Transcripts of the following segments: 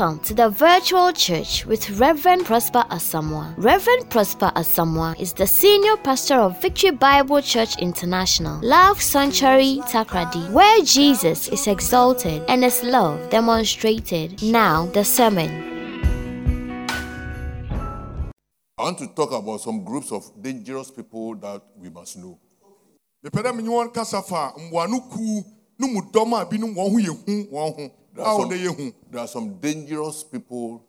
Welcome to the virtual church with Reverend Prosper Asamoah. Reverend Prosper Asamoah is the senior pastor of Victory Bible Church International, Love Sanctuary Takoradi, where Jesus is exalted and his love demonstrated. Now, the sermon. I want to talk about some groups of dangerous people that we must know. mepɛ dɛ menye wɔn kasa fa mmoano ku no mu dɔm a binom wɔn ho yɛ hu wɔn ho There are, oh. some, yɛ hu there are some dangerous people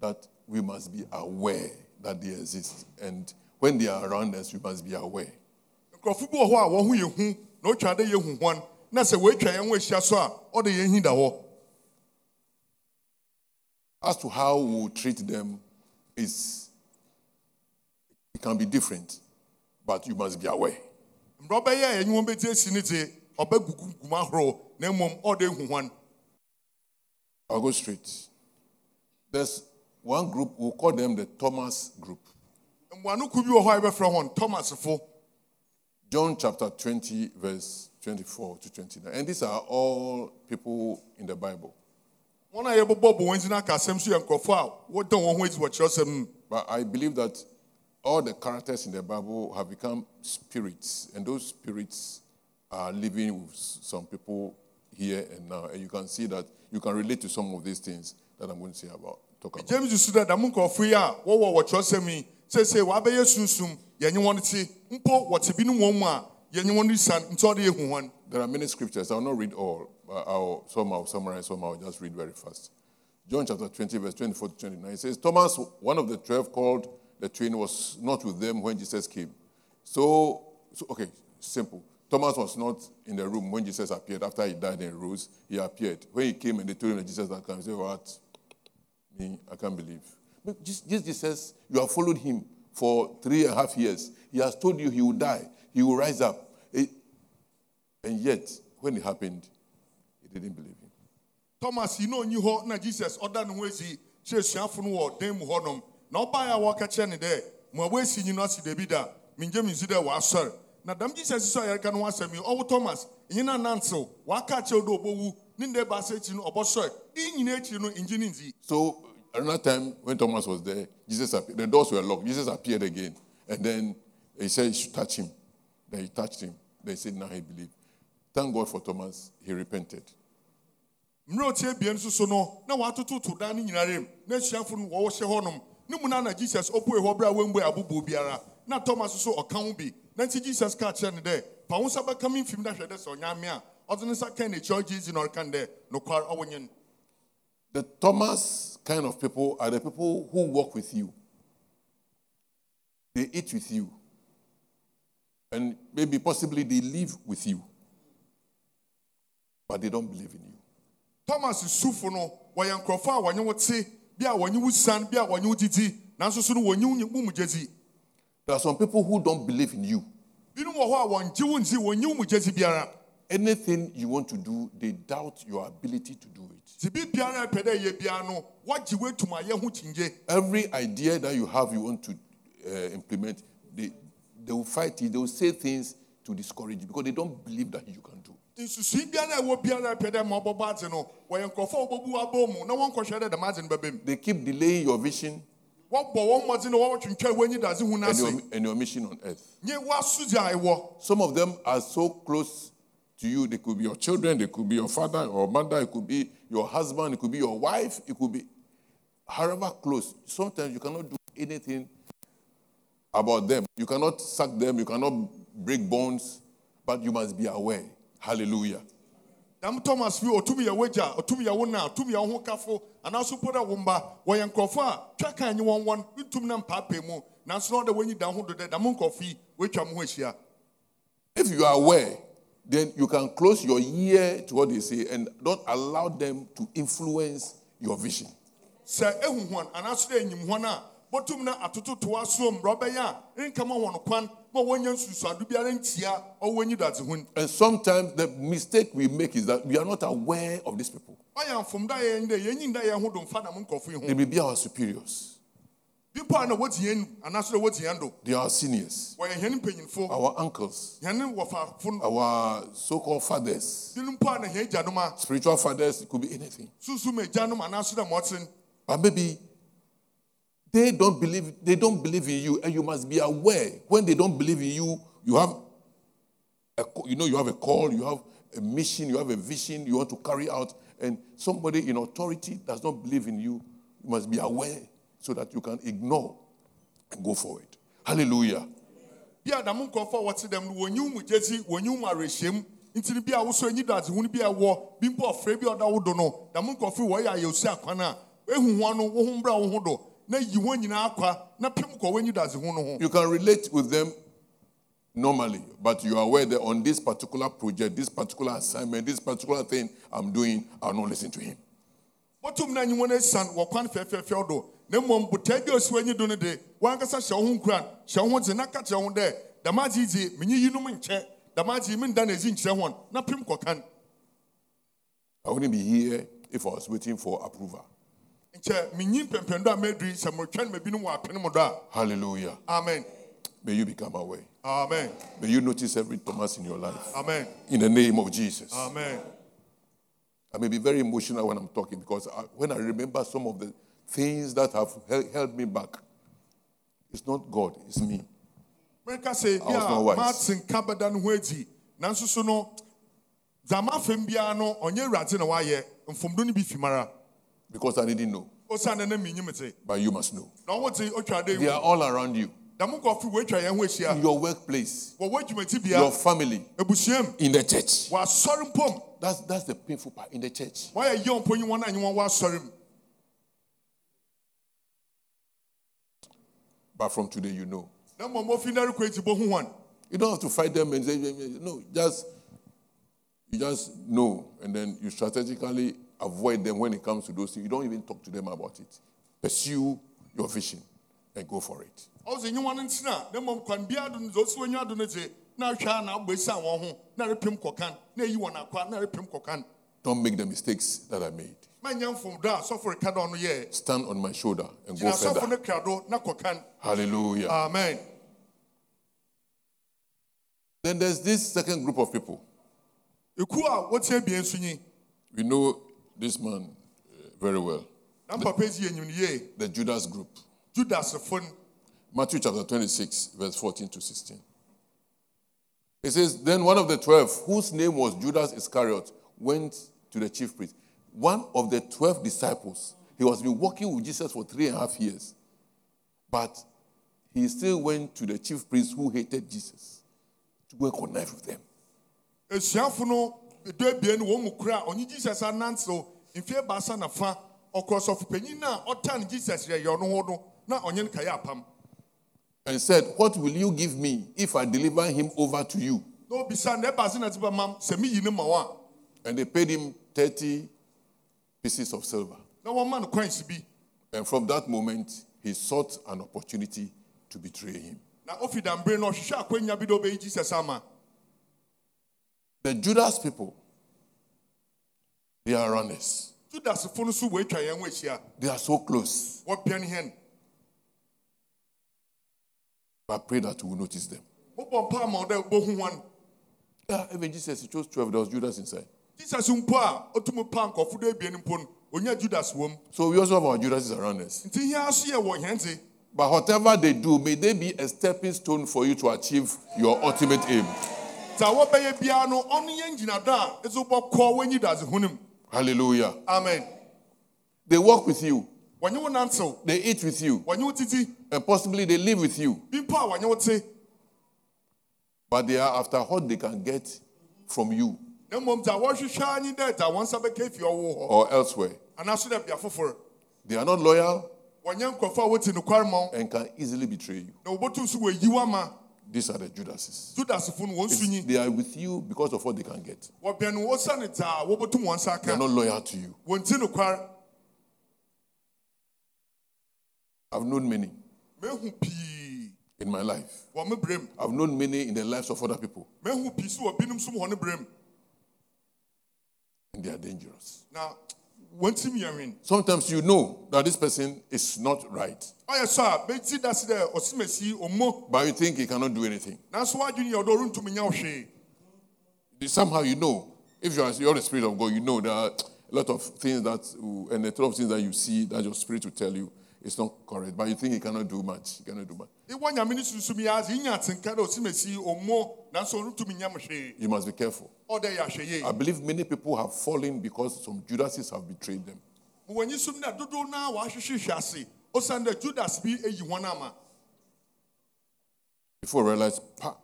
that we must be aware that they exist. And when they are around us, we must be aware. nkurɔfo bi wɔ hɔ a wɔn ho yɛ hu na otwa dɛ yɛ hu wɔn na sɛ wɔatwa yɛn ho ahyia so a ɔde yɛn hi da hɔ As to how we treat them, is it can be different, but you must be aware. mmerɛ ɔbɛyɛ a yɛnye wɔn bɛti asi ne te ɔbɛgugu guma ahorow na mmom ɔde hu wɔn I'll go straight. There's one group, we'll call them the Thomas group. mmoano ku bi wɔ hɔ a yɛbɛfrɛ wɔn thomasfo John chapter 20, verse 24 to 29. And these are all people in the Bible. wɔn a yɛbɛbɔ bɔ wɔn ti n'aka asɛm so yɛ nkurɔfo a wɔdɔn wɔn ho adi wɔ kyerɛwsɛm mu But I believe that all the characters in the Bible have become spirits, and those spirits are living with some people here and now. And you can see that you can relate to some of these things that I'm going to say about. Talk about. james su dɛ dɛm nkurɔfo yi a wɔwɔ wɔ kyerɛwsɛm yi seesei wɔabɛyɛ sunsum yɛnye wɔn te mpo wɔte binom wɔn mu a yɛnye wɔn resian nti ɔde yɛ hu wɔn There are many scriptures. I'll not read all. But I'll, some I'll summarize, some I'll just read very fast. John chapter 20, verse 24 to 29. It says, Thomas, one of the twelve called the twin, was not with them when Jesus came. So, so okay, simple. Thomas was not in the room when Jesus appeared. After he died and rose, he appeared. When he came and they told him that Jesus had come, he said, What? Me, I can't believe. But just Jesus, you have followed him for three and a half years. He has told you he will die, he will rise up. And yet, when it happened, he didn't believe him. thomas you know, you hɔ na jesus ɔda ne ho asi kyerɛ suafo no wɔ dan mu hɔnom na ɔbaeɛ a wɔka kyerɛ ne dɛ mo a woasi nyi no ase dabi da mengye me nsi dɛ wɔasɔre na dɛm jesus sɛ yɛreka no ho asɛm yi ɔwo thomas ɛnyi no anantew wɔaka kyerɛ wo dɛ ɔbɛwu ne nda baasa akyi no nyina no ngye ne nzi So another time when Thomas was there, Jesus appeared. The doors were locked. Jesus appeared again, and then he said, "You should touch him." Then he touched him. Then he said, "Now he believed." Thank God for Thomas. He repented. mmerɛ otie bie nso so no na wɔatototo dan no nyinara mu na asuafo no wɔwɔ hyɛ hɔnom ne mu no na jesus ɔpue hɔ berɛ a wambue abobo biara na thomas nso ɔka ho bi jesus kyerɛ no dɛ fa wo nsa bɛka me mfim na hwɛ dɛ sɛ ɔnya me a ɔde ne nsa ka n'akyi ɔgye dzi na ɔreka no dɛ nokware ɔwɔ nye no The Thomas kind of people are the people who walk with you. They eat with you, and maybe possibly they live with you, but they don't believe in you. thomas is no wɔyɛ nkurɔfo a wɔnye wo te bi a wɔnye wo sian bi a wɔnye wo didi nanso so no wɔnye wo mu mugye di There are some people who don't believe in you. binom wɔ hɔ a wɔngye wo nti wɔnye wo mugye di biara Anything you want to do, they doubt your ability to do it. nti bi biara a ɛpɛ dɛ ɛyɛ biara no wɔagye wo atum ayɛ ho kyingye Every idea that you have, you want to uh, implement, they, they will fight it. They will say things to discourage you because they don't believe that you can do. nsusui biara a ɛwɔ biara a ɛpɛ dɛ ma ɔbɛbɔ adze no wɔyɛ nkurɔfo a wɔbɛbu abɔ mu na wɔnkɔhwɛ dɛ dɛm adze no bɛbɛ mu They keep delaying your vision wɔbɔ wɔn mmɔdze na wɔtwentwa wɔnyi and your, and your mission on earth. nye wɔasodze a ɛwɔ Some of them are so close to you. They could be your children, they could be your father or mother, it could be your husband, it could be your wife, it could be however close. Sometimes you cannot do anything about them. You cannot suck them, you cannot break bones, but you must be aware. Hallelujah. Dɛm thomas bi ɔtumi yɛ wagya ɔtumi yɛ wo na ɔtumi yɛ wo ho kafo anaaso po dɛ wo mba wɔyɛ nkurɔfo a twa ka nye wɔn wɔn ntum na mpaapaa mu nanso na ɔde wɔnyi da ho do dɛ dɛm nkurɔfo yi wɔatwa mo ho ahyia If you are aware, then you can close your ear to what they say and don't allow them to influence your vision. sɛ ehu hɔn anaaso dɛ enyim hɔn a bɔtum na atoto to aso mmrɛ ɔbɛyɛ a nkama wɔn kwan ma wɔnyɛ nsusuado biara ntia ɔwɔ enyi dadze ho And sometimes the mistake we make is that we are not aware of these people. ɔyɛ nfom da yɛn dɛ yɛnyi da yɛn ho do nfa nam nkɔfo yi They may be our superiors. bi mpo a na wɔdi yɛn nu anaasɛ na wɔdi yɛn They are our seniors, wɔyɛ hɛn mpanyinfo. Our uncles, hɛn wɔfaafo no. Our so-called fathers, binom mpo a na hɛn spiritual fathers. It could be anything. susu ma agyanom anaasɛ na mɔten But maybe they don't believe they don't believe in you, and you must be aware when they don't believe in you. You have, a, you know, you have a call, you have a mission, you have a vision you want to carry out, and somebody in authority does not believe in you. You must be aware so that you can ignore and go forward. Hallelujah. bi a dam nkɔfo a wɔte dɛm no wɔnyi mu gyesi wɔnyi mu awerɛhyɛm nti no bi a wosɔ anyi dadehunu bi a ɛwɔ bi mpo ɔfrɛ bi a ɔda wo do no dam nkɔfo yi wɔyɛ ayɛosi akwan a ehu wɔn no wo ho mbra wo ho do na yi wɔn nyinaa akwa na pem kɔ wɔnyi dadehunu no ho. You can relate with them normally, but you are aware that on this particular project, this particular assignment, this particular thing I'm doing, I'll not listen to him. wɔtum na anyi wɔn asian wɔ kwan fɛfɛɛfɛw do. Na mmom botaa bi a osi wɔnyi do no de wɔankasa hyɛ wo ho nkuran hyɛ wo ho dze na ka kyerɛ ho dɛ dɛm agye yi dze menyi yinom nkyɛ. Dɛm agye yi menda na ezi nkyerɛ wɔn na pem kɔkan. I wouldn't be here if I was waiting for approval. Hallelujah. amen May you become aware. amen May you notice every Thomas in your life. amen In the name of Jesus. amen I may be very emotional when I'm talking because I, when I remember some of the things that have hel- held me back, it's not God, it's me. I was not wise. a martin ka bɛda no ho adi nanso so no dzama afɛm biara no ɔnyɛ awurade na wayɛ mfomdo no bi fi mara Because I didn't know. Osiane na menyim te But you must know. na ɔwo te otwa They are all around you. dam nkɔfo wɔatwa yɛn ho In your workplace, your family, in the church. That's, that's the painful part in the church. wɔayɛ yɛ mpo nyi wɔn a nye wɔn wɔ asɔre mu But from today, you know. na mmom ofi na rekɔ eti bohu wɔn You don't have to fight them and say, no, just, you just know. And then you strategically avoid them when it comes to those things. You don't even talk to them about it. Pursue your vision and go for it. ɔsɛ nye wɔn ntena na mmom kwan biara do no dze osi wɔn ado no dze na ahwɛ a na abɔ esi a wɔn ho na repem kɔkan na eyi wɔn akwa na repem kɔkan Don't make the mistakes that I made. a sɔfo reka dɛ ɔno yɛ Stand on my shoulder and go further. no krado na kɔkan Hallelujah. amen then there's this second group of people. ekuo a wɔte abien so nyi We know this man uh, very well. na papa ezi yɛ nyim yie The Judas group. judasfo no Matthew chapter 26, verse 14 to 16. It says, Then one of the twelve, whose name was Judas Iscariot, went to the chief priest. One of the twelve disciples. He was been walking with Jesus for three and a half years. But he still went to the chief priest who hated Jesus to go and connive with them. Esuafo no edu abien no wɔn mu kura a ɔnye jesus anantew mfe baasa na fa ɔkɔ sɔfo panyin na ɔtan jesus yɛ yɛ ɔno ho no na ɔnye no kayɛ apam And said, What will you give me if I deliver him over to you? na obisa na ɛbaase na ti ba mam sɛ mi yi ne ma wɔn And they paid him 30 pieces of silver. na wɔn ma no coins bi And from that moment, he sought an opportunity to betray him. na ofi dambere na ɔhwehwɛ akɔnya bi dɛ ɔbɛyi jesus ama The Judas people, they are runners. judasfo no so wɔatwa yɛn ho ahyia They are so close. wɔpɛn hɛn But I pray that we will notice them. wobɔ mpa ama ɔdɛ bohu wɔn Yeah, even Jesus, he chose 12. There was Judas inside. jesus mpo a ɔtum pa nkɔfo dɛ abien mpo no onya judas So we also have our Judas as runners. nti hia so yɛ wɔ hɛn dze But whatever they do, may they be a stepping stone for you to achieve your ultimate aim. Dza wɔbɛyɛ biara no ɔno yɛ ngyinadɔ a ɛdze wobɔkɔ wɔnyi dadze ho no Hallelujah. amen. They walk with you, wɔnye wo nantew. They eat with you, wɔnye wo titi. And possibly they live with you. bi mpo a wɔnye wo te. But they are after what they can get from you. Na mmom dza wɔhwehwɛ anyi dɛ dza wɔn nsa bɛka fi ɔwo hɔ. Or elsewhere. anaasɛ dɛ bea foforɔ They are not loyal wɔnyɛ nkurɔfo a wɔte nokware ma wo. and can easily betray you. na wɔbɛtum so wɔayi wo ama These are the Judases. no wɔn They are with you because of what they can get. wɔbɛn wo sane dza wɔbɛtum wɔn nsa They are not loyal to you. wɔn ti nokware I've known many in my life. wɔ me berɛ mu I've known many in the lives of other people, mehu pii so wɔ binom so mu hɔ ne and they are dangerous. na wɔntim yɛ hwen Sometimes you know that this person is not right, ɔyɛ sɔ a bɛti da se dɛ ɔsemasi ɔmmɔ but you think he cannot do anything. nanso woadwene yɛ ɔdɔ ɔrentumi nyɛ wo hwee Somehow you know, if you are you're the spirit of God, you know there are a lot of things that, and a lot of things that you see that your spirit will tell you it's not correct, but you think he cannot do much. He cannot do much. iwɔ nyame no sunsum yi ase inya atenka dɛ ɔsemasi ɔmmɔ nanso ɔrentumi nyɛ mo hwee You must be careful. ɔdɛ yɛ ahwɛ yie I believe many people have fallen because some Judases have betrayed them. wɔnyi som dɛ dodow naa wɔahwehwe hwɛ ase ɔsiane dɛ judas bi ayi wɔn ama Before you realize, pa,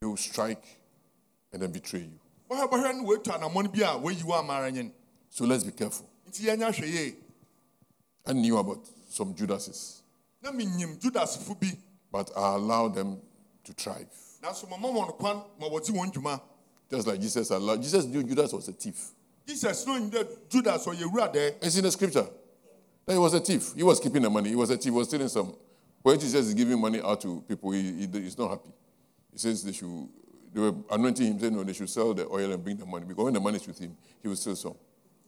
they will strike and then betray you. bɔhwɛbɔhwɛ no wɔatu anammɔn bi a wɔayi wɔ ama ara nyen So let's be careful. nti yɛnyɛ ahwɛ yie I knew about some Judases, na menyim judasfo bi but I allowed them to thrive. nanso mama wɔn kwan ma wɔdze wɔn dwuma Just like Jesus allowed. Jesus knew Judas was a thief. jesus dɛ judas dɛ It's in the scripture. That he was a thief. He was keeping the money. He was a thief. He was stealing some. When Jesus is giving money out to people, he, he, he's not happy. He says they should, they were anointing him, saying, no, they should sell the oil and bring the money. Because when the money is with him, he will steal some.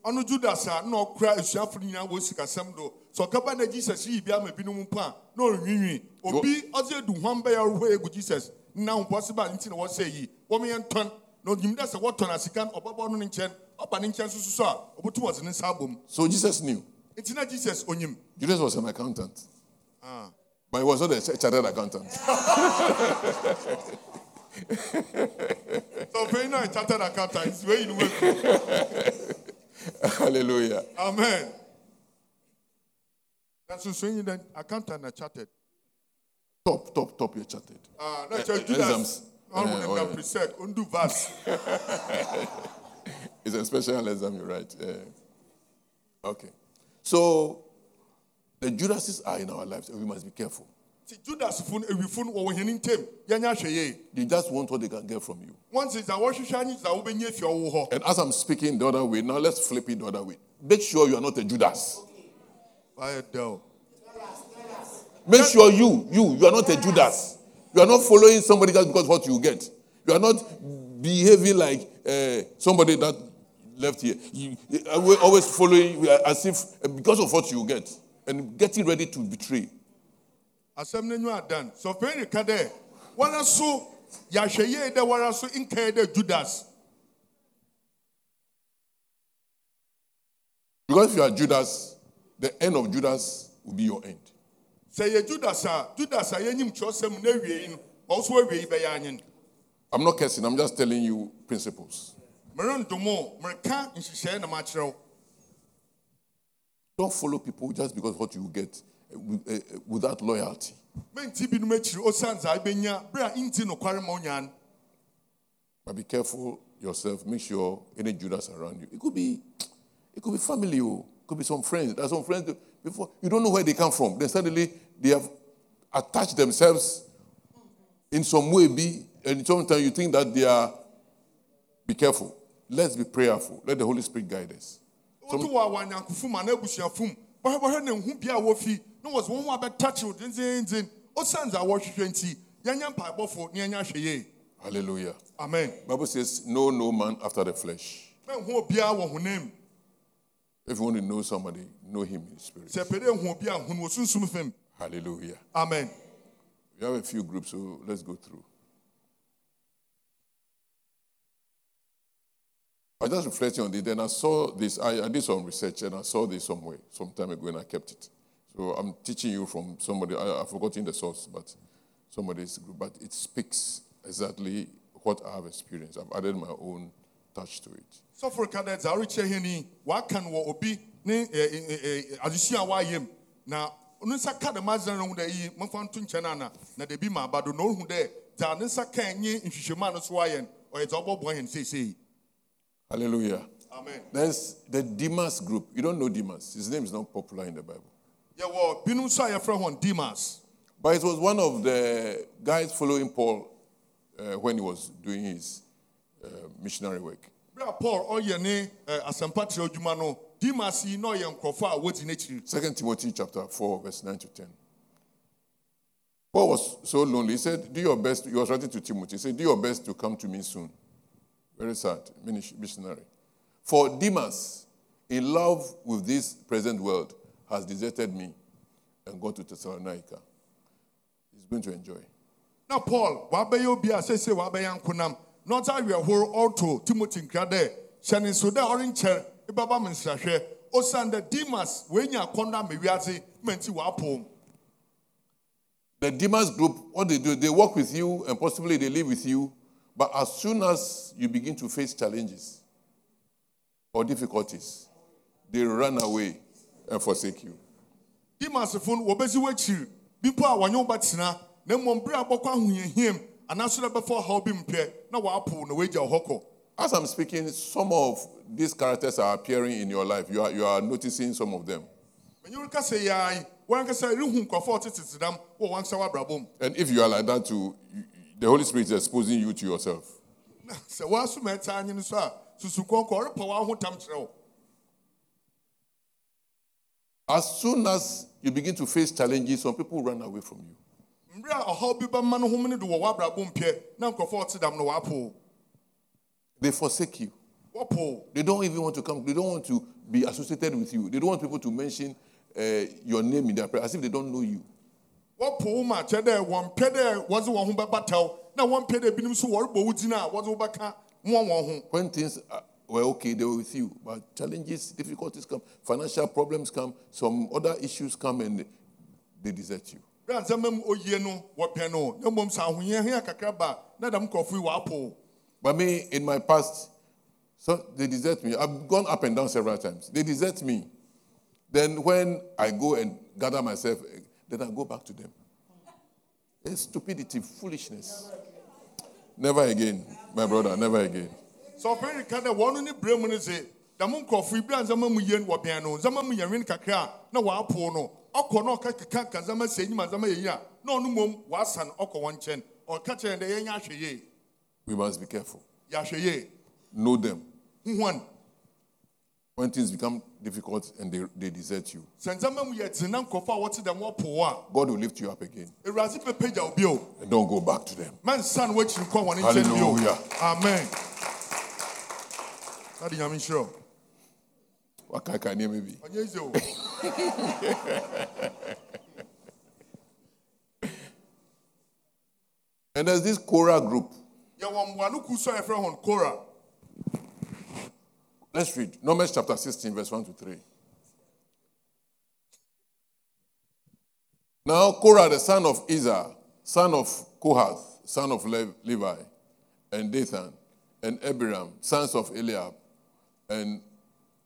Ɔno judas a na ɔkora asuafo no nyinaa wɔ sikasɛm do sɛ ɔkaba na jesus yi bi ama binom mpo a na ɔrenwiinwii obi ɔdze aduhwam bɛyɛ ɔrehɔ egu jesus na ahompɔ nti na wɔsɛ yi wɔmeyɛ ntɔn na onyim dɛ sɛ wɔtɔn a sika no ɔbɛbɔ no ne nkyɛn ɔba ne nkyɛn soso a ɔbɛtum ɔdze ne nsa abɔ mu So Jesus knew. nti na jesus onyim Judas was an accountant. Ah. But he was not a chartered accountant. ɔpanyin no a chartered accountant wɔayi no waku Hallelujah. amen That's sunsun yi dɛ accountant na chartered Top, top, top, you're chartered. Ah, na kyerɛ exams. judas ɔno Eh, ne oh, na yeah. presec It's a special exam, you're right. Yeah. Okay. So the Judases are in our lives, and we must be careful. Nti judasfo no awifo no wɔwɔ hɛn ntam yɛnyɛ ahwɛ yie They just want what they can get from you. once dza wɔhwehwɛ anyi dza wobɛnya fi ɔwo hɔ And as I'm speaking the other way, now let's flip it the other way. Make sure you are not a Judas. ayɛ dɛw Make sure you, you, you are not a Judas. You are not following somebody just because what you get. You are not behaving like uh, somebody that left here. You, always following as if uh, because of what you get and getting ready to betray. Asɛm no nwa adan ɔpɛn ne ka dɛ wɔra so yɛahwɛ yie dɛ so nkae dɛ judas Because if you are Judas, the end of Judas will be your end. sɛ yɛ judas judas a yɛnyim kyerɛsɛm na awiei no ɔso awiei bɛyɛ anyen I'm not cursing, I'm just telling you principles. merendomo mereka nhyehyɛe na makyerɛ wo Don't follow people just because what you get uh, uh, without loyalty. menti binom akyiri osiane dza wobɛnya bere a nti nokware ma wonya no But be careful yourself. Make sure any Judas around you. It could be, it could be family. Oh, it could be some friends. There's some friends before you don't know where they come from. Then suddenly they have attached themselves in some way. Be and sometimes you think that they are. Be careful. Let's be prayerful. Let the Holy Spirit guide us. woto wɔ awanyankofo mu anaa abusuafo mu bɔhɛbɔhɛ ne nhu bia a wɔfi na wɔdze wɔn ho abɛtakyew dzendzendzen osiane dza wɔhwehwɛ nti yɛnyɛ mpaebɔfo na yɛnyɛ ahwɛ yie Hallelujah. amen Bible says, "No, no man after the flesh." mɛnhu obiara wɔ honam If you want to know somebody, know him in spirit. sɛ pɛ dɛ hu obi a hu no wɔ sunsum fam Hallelujah. amen We have a few groups, so let's go through. I was just reflecting on it, then I saw this. I, I did some research and I saw this somewhere some time ago and I kept it. So I'm teaching you from somebody, I, I've forgotten the source, but somebody's group, but it speaks exactly what I've experienced. I've added my own touch to it. So for dɛ dza worekyerɛ hɛ ni waka no wɔ obi ne ɛ, ɛ, ɛ, adesua a wayɛ mu na ne nsa ka dɛm adzena no dɛ yi momfa nto nkyɛn ana na dabi ma aba do na ɔhu dɛ dza ne nsa ka nye nhwehwɛmu a no so wayɛ no ɔyɛ dza ɔbɔboa hɛn seesei Hallelujah. amen There's the Demas group. You don't know Demas. His name is not popular in the Bible. Yɛwɔ binom nso a yɛfrɛ wɔn demas But it was one of the guys following Paul uh, when he was doing his uh, missionary work. berɛ a paul ɔyɛ ne ɛ, asɛmpa kyerɛ adwuma no demas yi na ɔyɛ nkurɔfoɔ a Second Timothy chapter 4, verse 9 to 10. Paul was so lonely. He said, Do your best. He was writing to Timothy. He said, Do your best to come to me soon. Very sad, missionary. For Demas, in love with this present world, has deserted me and gone to Thessalonica. He's going to enjoy. Now, paul wabɛyɛ obi a sɛsɛ wabɛyɛ nkonam na ɔta awerɛhoro ɔto timothy nkra dɛ hyɛ ne nso dɛ ɔrenkyɛr ɛbɛba me nsrahwɛ osiane dɛ demas wɔanya akɔnnɔ ama wiase ma nti wɔapom The Demas group, what they do, they work with you and possibly they live with you, but as soon as you begin to face challenges or difficulties, they run away and forsake you. demasfo no wɔbɛsi w'akyiri bi mpo a wɔnyɛ wo bɛtena na mmom bere a bɔkɔ ahohiahiam anaso dɛ bɛfa ɔhaw bi mpɛ na wɔapo na wɔagya wo hɔ kɔ As I'm speaking, some of these characters are appearing in your life. You are, you are noticing some of them. ɛnyɛ wo kasa yɛa yi wɔankasa rehu nkɔfo a ɔte tesedam wɔ wankasa w'abrabɔ mu And if you are like that too, the Holy Spirit is exposing you to yourself. na sɛ woaso ma ɛtaa nye a susu kɔnkɔ ɔrepa w'ahotam kyerɛ wo As soon as you begin to face challenges, some people run away from you. mmerɛ a ɔhaw bi bɛma no hom no de wɔ w'abrabɔ mpɛ na nkɔfo a ɔte dam no wɔapo They forsake you. They don't even want to come. They don't want to be associated with you. They don't want people to mention uh, your name in their prayer as if they don't know you. wɔpo wo ma kyerɛ dɛ wɔmpɛ dɛ wɔdze wɔn ho bɛbataw na wɔmpɛ dɛ binom so wɔrebɔ wo din a wɔdze wo bɛka moa wɔn ho When things were okay, they were with you. But challenges, difficulties come, financial problems come, some other issues come, and they desert you. bere a nsɛmba mu oyie no wɔpɛ no na mmom sɛ ahohiahia kakra ba na dɛm nkurɔfo yi wɔapo wo. But me, in my past, so they desert me. I've gone up and down several times. They desert me. Then when I go and gather myself, eh, then I go back to them. It's stupidity, foolishness. Never again, my brother, never again. Sɛ ɔpɛni ka dɛ wɔn ne bere mu no se dɛm nkurɔfo bere a nsɛmba mu yie no wɔbɛn no nsɛmba mu yɛ nwen kakra na wɔapo no ɔkɔ na ɔka keka ka nsɛmba sɛ enyim nsɛmba yɛ yi a na ɔno mmom wɔasan ɔkɔ wɔn nkyɛn ɔka kyerɛ dɛ ahwɛ yie We must be careful. yɛahwɛ yie Know them. huhuan When things become difficult and they, they desert you, sɛ nsɛmba mu yɛ dzen na nkurɔfo a wɔte dɛm wɔpo a God will lift you up again. Awurade bɛpagya wo bio and don't go back to them. mɛnsa no woakyiri kɔ wɔne nkyɛn bio Hallelujah. amen ade nyame nhyerɛ wo Wakaka near maybe. ɔnyɛ yise o And there's this Korah group. yɛwɔ mmoa no ku so a yɛfrɛ hɔn kora Let's read Numbers chapter 16, verse 1 to 3. Now, Korah, the son of Izhar, son of Kohath, son of Levi, and Dathan, and Abiram, sons of Eliab, and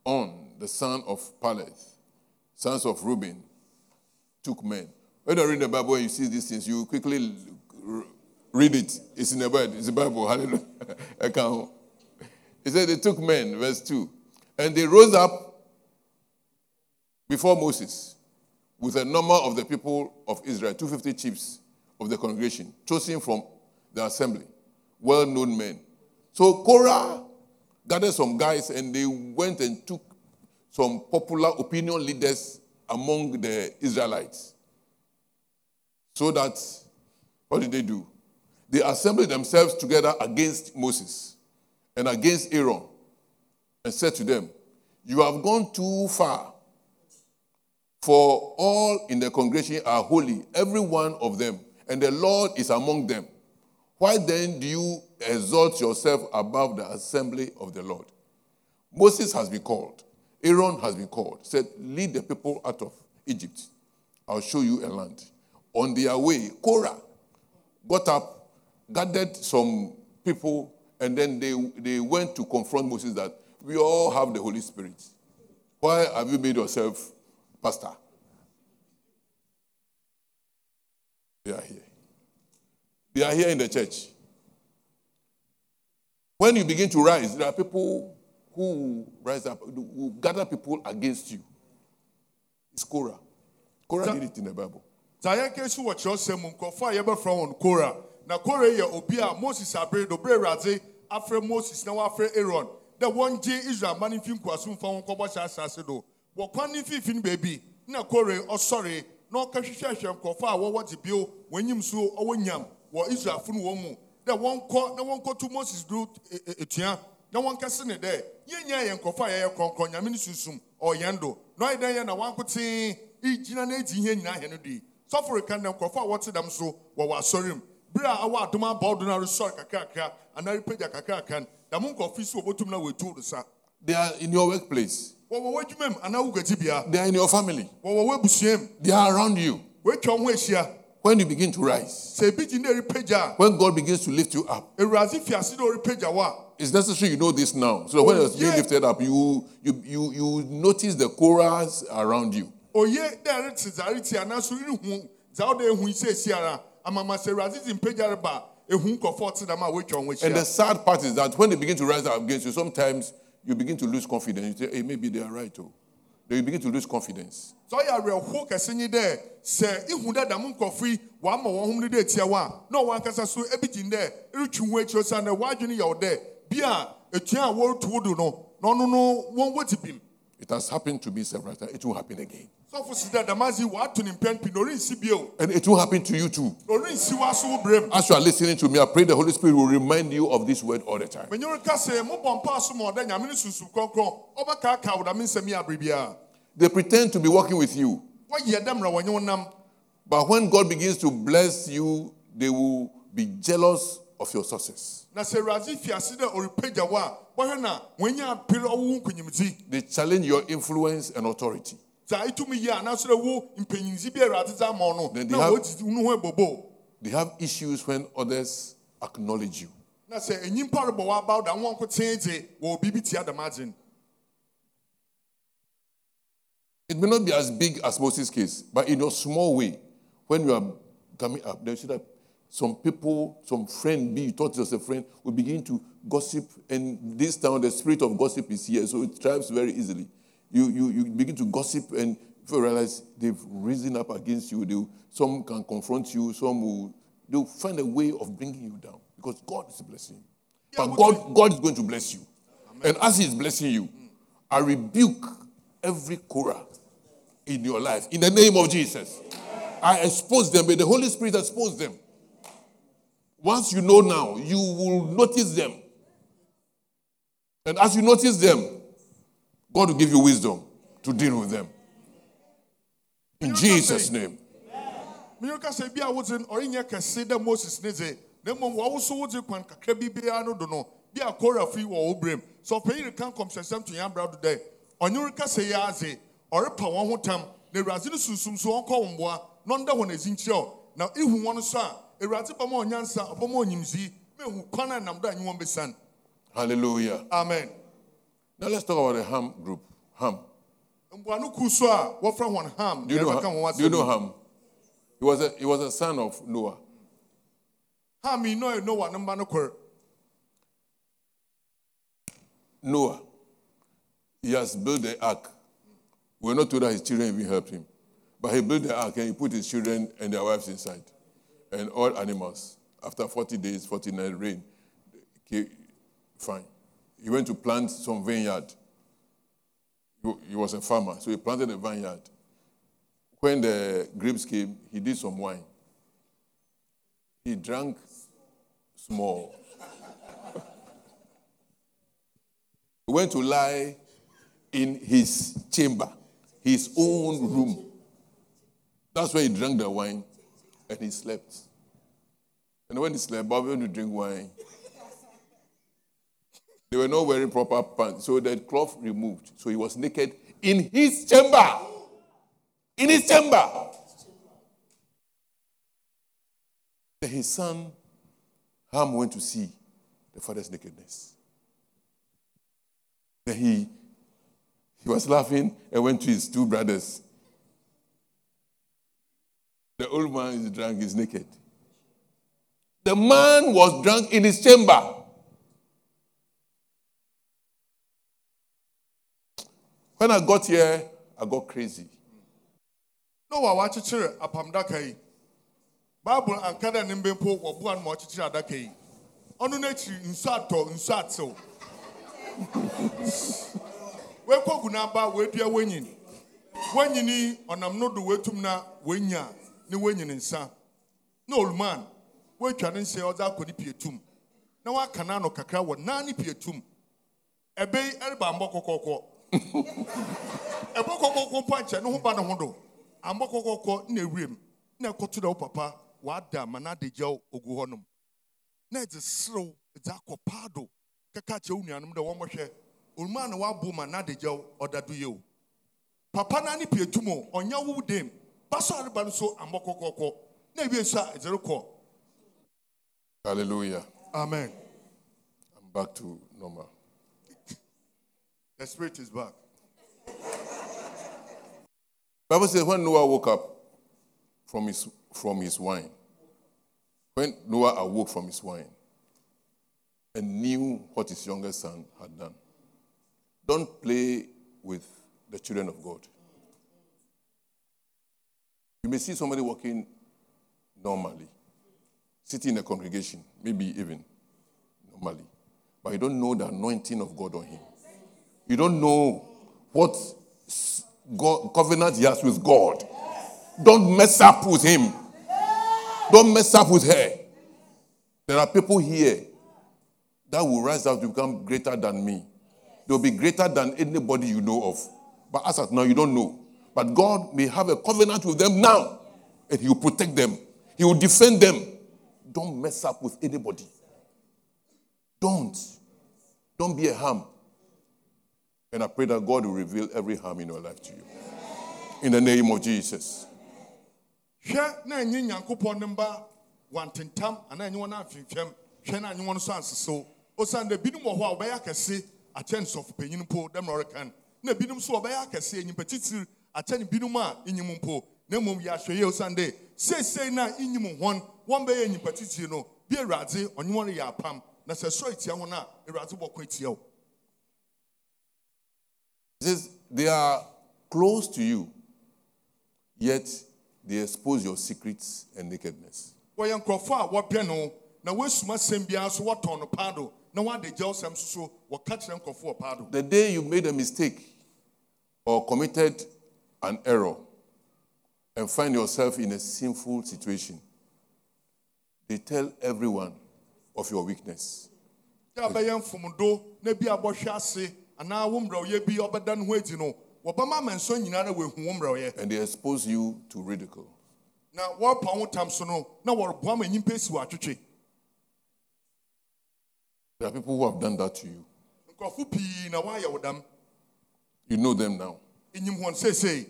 On, the son of Peleth, sons of Reuben, took men. When you read the Bible and you see these things, you quickly read it. It's in the Bible. It's the Bible. Hallelujah. He said they took men, verse 2, and they rose up before Moses with a number of the people of Israel, 250 chiefs of the congregation, chosen from the assembly, well known men. So Korah gathered some guys and they went and took some popular opinion leaders among the Israelites. So that, what did they do? They assembled themselves together against Moses and against Aaron and said to them, You have gone too far, for all in the congregation are holy, every one of them, and the Lord is among them. Why then do you exalt yourself above the assembly of the Lord? Moses has been called, Aaron has been called, said, Lead the people out of Egypt. I'll show you a land. On their way, Korah got up, gathered some people, and then they, they went to confront Moses that we all have the Holy Spirit. Why have you made yourself pastor? They are here. They are here in the church. When you begin to rise, there are people who will rise up, who will gather people against you. It's Korah. Korah did it in the Bible. sɛ yɛnka si wɔ kyerɛwsɛm mu nkurɔfoɔ a yɛbɛfrɛ wɔn kora na kora yɛ obi a moses abere do bere awurade afrɛ moses na wafrɛ aaron dɛ wɔngye israel ma no mfi nkoaso mfa wɔn nkɔbɔ hyɛ asase do wɔkwan ne mfimfini no baabi na kore ɔsɔre na ɔka hwehwɛhwɛ nkurɔfoɔ a wɔwɔ gye bio wɔnyim so ɔwɔ nyam wɔ israelfo no wɔn mu. Dɛ wɔnkɔ na wɔnkɔto moses do e- e- etua. Na wɔnkɛse ne dɛ yɛnyɛ yɛn nkɔfo a yɛyɛ kɔnkɔn nyame no sunsum ɔyɛn do. Na ɔyɛ dɛn yɛ na wankotee igyina na edi ihe nyinaa hɛ no di sɔfo reka ne nkɔfo a wɔte dɛm so wɔwɔ asɔre mu. Bere a awɔ adom abɔɔdo no resɔre kakrakra anaa repagya kakrakra no dɛm nkɔfo yi so wɔbɛtum na wɔatu do sa. They are in your workplace. wɔwɔ w'adwuma mu anaa They are in your family. wɔwɔ w'abusua mu. They are around you. wɔatwa wo ho ahyia When you begin to rise, sɛ ebi gyi na ɛrepagya a when God begins to lift you up, awurade fi ase na ɔrepagya wo a it's necessary you know this now. So when you're being lifted up, you you you you notice the Korahs around you. oye dɛ ɛrete dza ɛrete anaso ihu dza ɔda ehu yi sɛ esi ara amama sɛ awurade di mpagya reba ehu nkɔfo ɔte dɛm a wɔatwa wo ho And the sad part is that when they begin to rise up against you, sometimes you begin to lose confidence. You say, hey, maybe they are right. Oh. Then you begin to lose confidence. sɛ ɔyɛ awerɛho kɛse nye dɛ sɛ ihu dɛ dɛm nkɔfo yi wama wɔn ho no dɛ etia wo a na ɔwɔ ankasa so ebi gyin dɛ eretwi ho akyire san dɛ wadwene yɛ wo dɛ bi a etua a wɔretu wo do no No, ɔno no wɔn wɔ ti bim It has happened to me several times. It will happen again. Sɔfo si dɛ dɛm ase wɔato ne mpɛn pii na And it will happen to you too. na ɔrensi wo aso wo As you are listening to me, I pray the Holy Spirit will remind you of this word all the time. menyɛ ka sɛ mobɔ mpa so ma ɔdɛ nyame no sunsum kɔnkɔn ɔbɛkaaka wo dame nsɛm yi abere biara They pretend to be working with you, wɔyɛ dɛ mmara wɔnyɛ wo nam but when God begins to bless you, they will be jealous of your success. na sɛ awurade fi ase dɛ ɔrepagya wo a wɔhwɛ na wɔanya apere ɔwo nkonyimdzi They challenge your influence and authority. Sɛ itumi yie anaasɛ dɛ mpanyinsi bi a awurade ama wo Then they na have- wɔdzi wo ho abobo They have issues when others acknowledge you. na sɛ enyimpa rebɔ wɔ abaw da wɔn nko tee dze wɔ biribi tia dɛm adze It may not be as big as Moses' case, but in a small way, when you are coming up, there should have some people, some friend, be you thought was a friend, will begin to gossip. And this town, the spirit of gossip is here, so it thrives very easily. You, you, you begin to gossip, and realize they've risen up against you, they, some can confront you, some will they'll find a way of bringing you down because God is blessing you. Yeah, but God, God is going to bless you. And as He is blessing you, I rebuke every Korah in your life in the name of Jesus. I expose them, may the Holy Spirit expose them. Once you know now, you will notice them. And as you notice them, God will give you wisdom to deal with them. In Jesus' name. menyɛ ka sɛ bi a wodze no ɔrenyɛ kɛse dɛ moses ne dze na mmom wɔwo so wodze kwan kakra bi biara no do no. Bi a korafo yi wɔ wo berɛm sɛ ɔpanyin reka nkɔmhyɛsɛm to yɛn abra do dɛ ɔnye rekasa yi adze. Ɔrepa wɔn ho tam. Na awurade no sunsum so ɔnkɔ wɔn mboa na ɔnda wɔn adzi nkyerɛ wo. Na ihu wɔn so a awurade bɛma ɔnyansa ɔbɛma ɔnyimzii ma ehu kwan a nam do a nye wɔn bɛsan. Hallelujah. amen Now let's talk about the Ham group. Ham. mboa no ku so a wɔfrɛ wɔn ham Do you know, Ham? Do you know Ham? He was, a, he was a son of Noah. ham yi no yɛ noa ne mba no Noah, he has built the ark. We're not told that his children even helped him. But he built the ark and he put his children and their wives inside. And all animals. After 40 days, 49 rain, okay, fine. He went to plant some vineyard. He- was a farmer, so he planted a vineyard. When the grapes came, he did some wine. He drank small. He went to lie in his chamber, his own room. That's where he drank the wine and he slept. And when he slept, Bob went to drink wine. They were not wearing proper pants, so the cloth removed. So he was naked in his chamber. In his chamber. Then his son Ham went to see the father's nakedness. Then he, he was laughing and went to his two brothers. The old man is drunk, is naked. The man was drunk in his chamber. When I got here, I got crazy. noa wakyekyere apamdaka yi bible anka dɛ ne mbe mpo wɔboa no ma ɔkyekyere adaka yi ɔno n'akyiri nsu atɔ nsu atew wekɔ gu n'aba wedua wenyin. Wenyini ɔnam no do wetum na wenya ne wenyin nsa na oluman wetwa ne nsa ɔdze akɔ ne pietum na waka n'ano kakra wɔ naa ne pietum ɛbɛ yi ɛreba ambɔ kɔkɔɔkɔ ɛbɔ kɔkɔɔkɔ mpo ankyɛ ne ho ba ne ho do. Ambɔ kɔkɔɔkɔ na ewiem na ɛkɔto dɛ wo papa wada ma na adagyaw ogu hɔnom. Na ɛdze serew ɛdze akɔ paado kɛka kyerɛ wo nuanom dɛ wɔmmɔhwɛ onuma na wabo ma na adagyaw ɔda do o. Papa na ne pie tum o ɔnya wo dem baso areba no so ambɔ kɔkɔɔkɔ na ewie nso a ɛdze rekɔ. Hallelujah. amen. I'm back to normal. The spirit is back Bible says when Noah woke up from his, from his wine, when Noah awoke from his wine and knew what his youngest son had done, don't play with the children of God. You may see somebody walking normally, sitting in a congregation, maybe even normally, but you don't know the anointing of God on him. You don't know what God, covenant he has with God. Don't mess up with him. Don't mess up with her. There are people here that will rise up to become greater than me. They'll be greater than anybody you know of. But as of now, you don't know. But God may have a covenant with them now, and He will protect them. He will defend them. Don't mess up with anybody. Don't. Don't be a Ham. And I pray that God will reveal every Ham in your life to you. In the name of Jesus. ne wɔn wɔn wɔ hɔ a wɔbɛyɛ akɛse akyɛn sɔfo panyin mpo na nso wɔbɛyɛ akɛse titiri akyɛn binom a mpo. Na mmom yɛ ahwɛ yie wɔn bɛyɛ titiri no bi awurade ɔnye wɔn apam. Na sɛ wɔn a awurade bɔ kɔ etia wo He says, they are close to you, yet they expose your secrets and nakedness. wɔyɛ nkurɔfoɔ a wɔpɛ no na wɔasum asɛm biara nso wɔtɔn no paado na wɔade gya sɛm nso so wɔka kyerɛ nkurɔfoɔ paado The day you made a mistake or committed an error and find yourself in a sinful situation, they tell everyone of your weakness. yɛ a mfomdo na bi abɔhwɛ ase anaa wo mmerɛwyɛ bi ɔbɛda no ho adi no wɔbɛma amanso nyinaa na wɔahu wo mmerɛwyɛ And they expose you to ridicule. na wɔrepa wo tam so no na wɔreboa ma nyimpa wɔ atwetwe There are people who have done that to you. nkurɔfo pii na wɔayɛ wo dam You know them now. ɛnyim hɔn seesei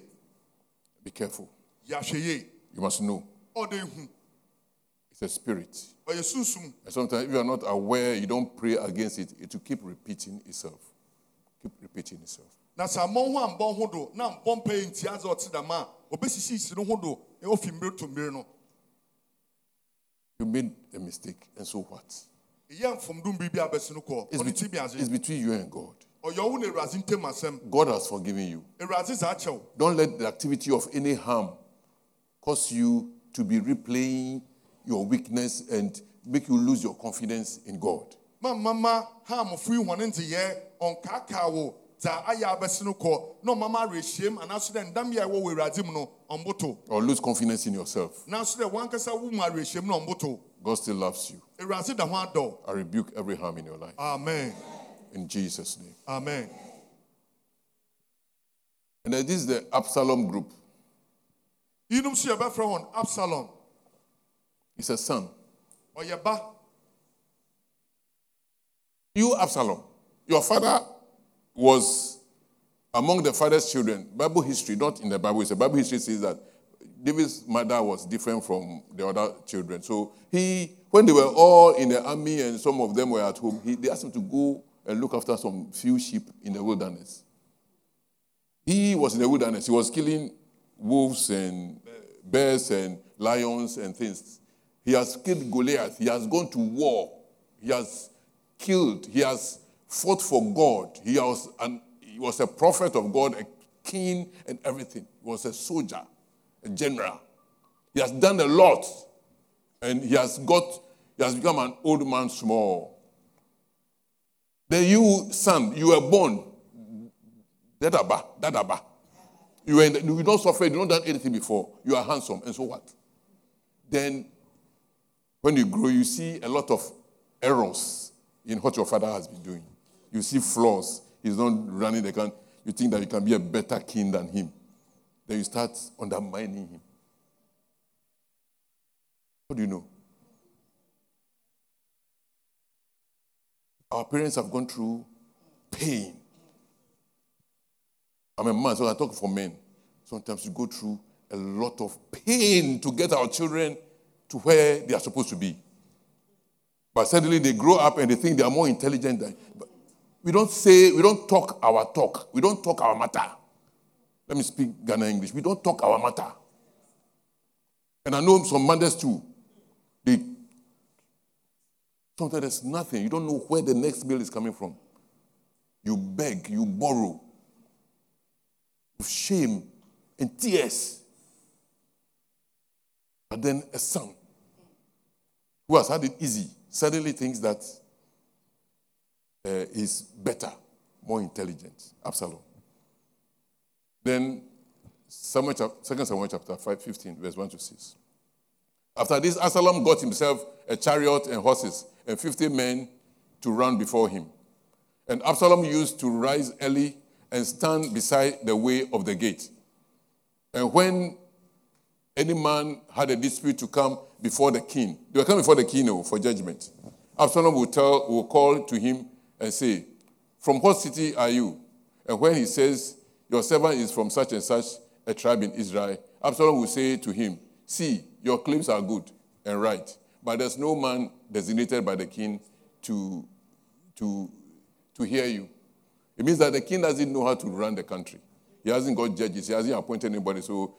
Be careful. yɛahwɛ yie You must know. ɔde hu It's a spirit. ɔyɛ sunsum And sometimes, if you are not aware, you don't pray against it, it will keep repeating itself. Keep repeating itself. na sɛ ho ho do adze ɔte a ho do to no You made a mistake, and so what? ɛyɛ mfomdom biribi a bɛsi no kɔ It's, ɔne ti bet- bi it's between you and God. ɔyɛ wo na awurade ntam asɛm God has forgiven you. awurade saa kyɛw Don't let the activity of any Ham cause you to be replaying your weakness and make you lose your confidence in God. Mamama ha amofo yi hɔne ndzeyɛɛ ɔnkaakaa wo dza ayɛ abɛsi no kɔ na ɔmama awerɛhyiam anaaso dɛ ndam yɛ ɛwɔ wɔ awurade mu no ɔmboto Or lose confidence in yourself. nanso dɛ wankasa wo mu awerɛhyiam no ɔmboto God still loves you. awurade da ho adɔ I rebuke every Ham in your life. amen In Jesus' name. amen And then this is the Absalom group. yinom so yɛbɛfrɛ hɔn absalom He's a son. ɔyɛ ba You, Absalom, your father was among the father's children. Bible history, not in the Bible, it's the Bible history says that David's mother was different from the other children. So he, when they were all in the army and some of them were at home, he, they asked him to go and look after some few sheep in the wilderness. He was in the wilderness. He was killing wolves and uh, bears and lions and things. He has killed Goliath. He has gone to war. He has killed. He has fought for God. He was, an, he was a prophet of God, a king, and everything. He was a soldier, a general. He has done a lot. And he has got, he has become an old man small. Then you, son, you were born. Dadaba, dadaba. You, were the, you don't suffer, you don't done anything before. You are handsome, and so what? Then, when you grow, you see a lot of errors in what your father has been doing. You see flaws. He's not running the country. You think that you can be a better king than him. Then you start undermining him. What do you know? Our parents have gone through pain. I'm a man, so I talk for men. Sometimes we go through a lot of pain to get our children to where they are supposed to be. But suddenly they grow up and they think they are more intelligent than. We don't say, we don't talk our talk. We don't talk our matter. Let me speak Ghana English. We don't talk our matter. And I know some mothers too. They sometimes there's nothing. You don't know where the next bill is coming from. You beg, you borrow. With shame and tears. But then a son who has had it easy suddenly thinks that uh, he's better, more intelligent. Absalom. Then Samuel, 2 Samuel chapter 5, 15, verse 1 to 6. After this, Absalom got himself a chariot and horses and 50 men to run before him. And Absalom used to rise early and stand beside the way of the gate. And when any man had a dispute to come before the king, they were coming before the king oh, for judgment. Absalom will tell, will call to him and say, From what city are you? And when he says, Your servant is from such and such a tribe in Israel, Absalom will say to him, See, your claims are good and right, but there's no man designated by the king to, to, to hear you. It means that the king doesn't know how to run the country. He hasn't got judges, he hasn't appointed anybody. So,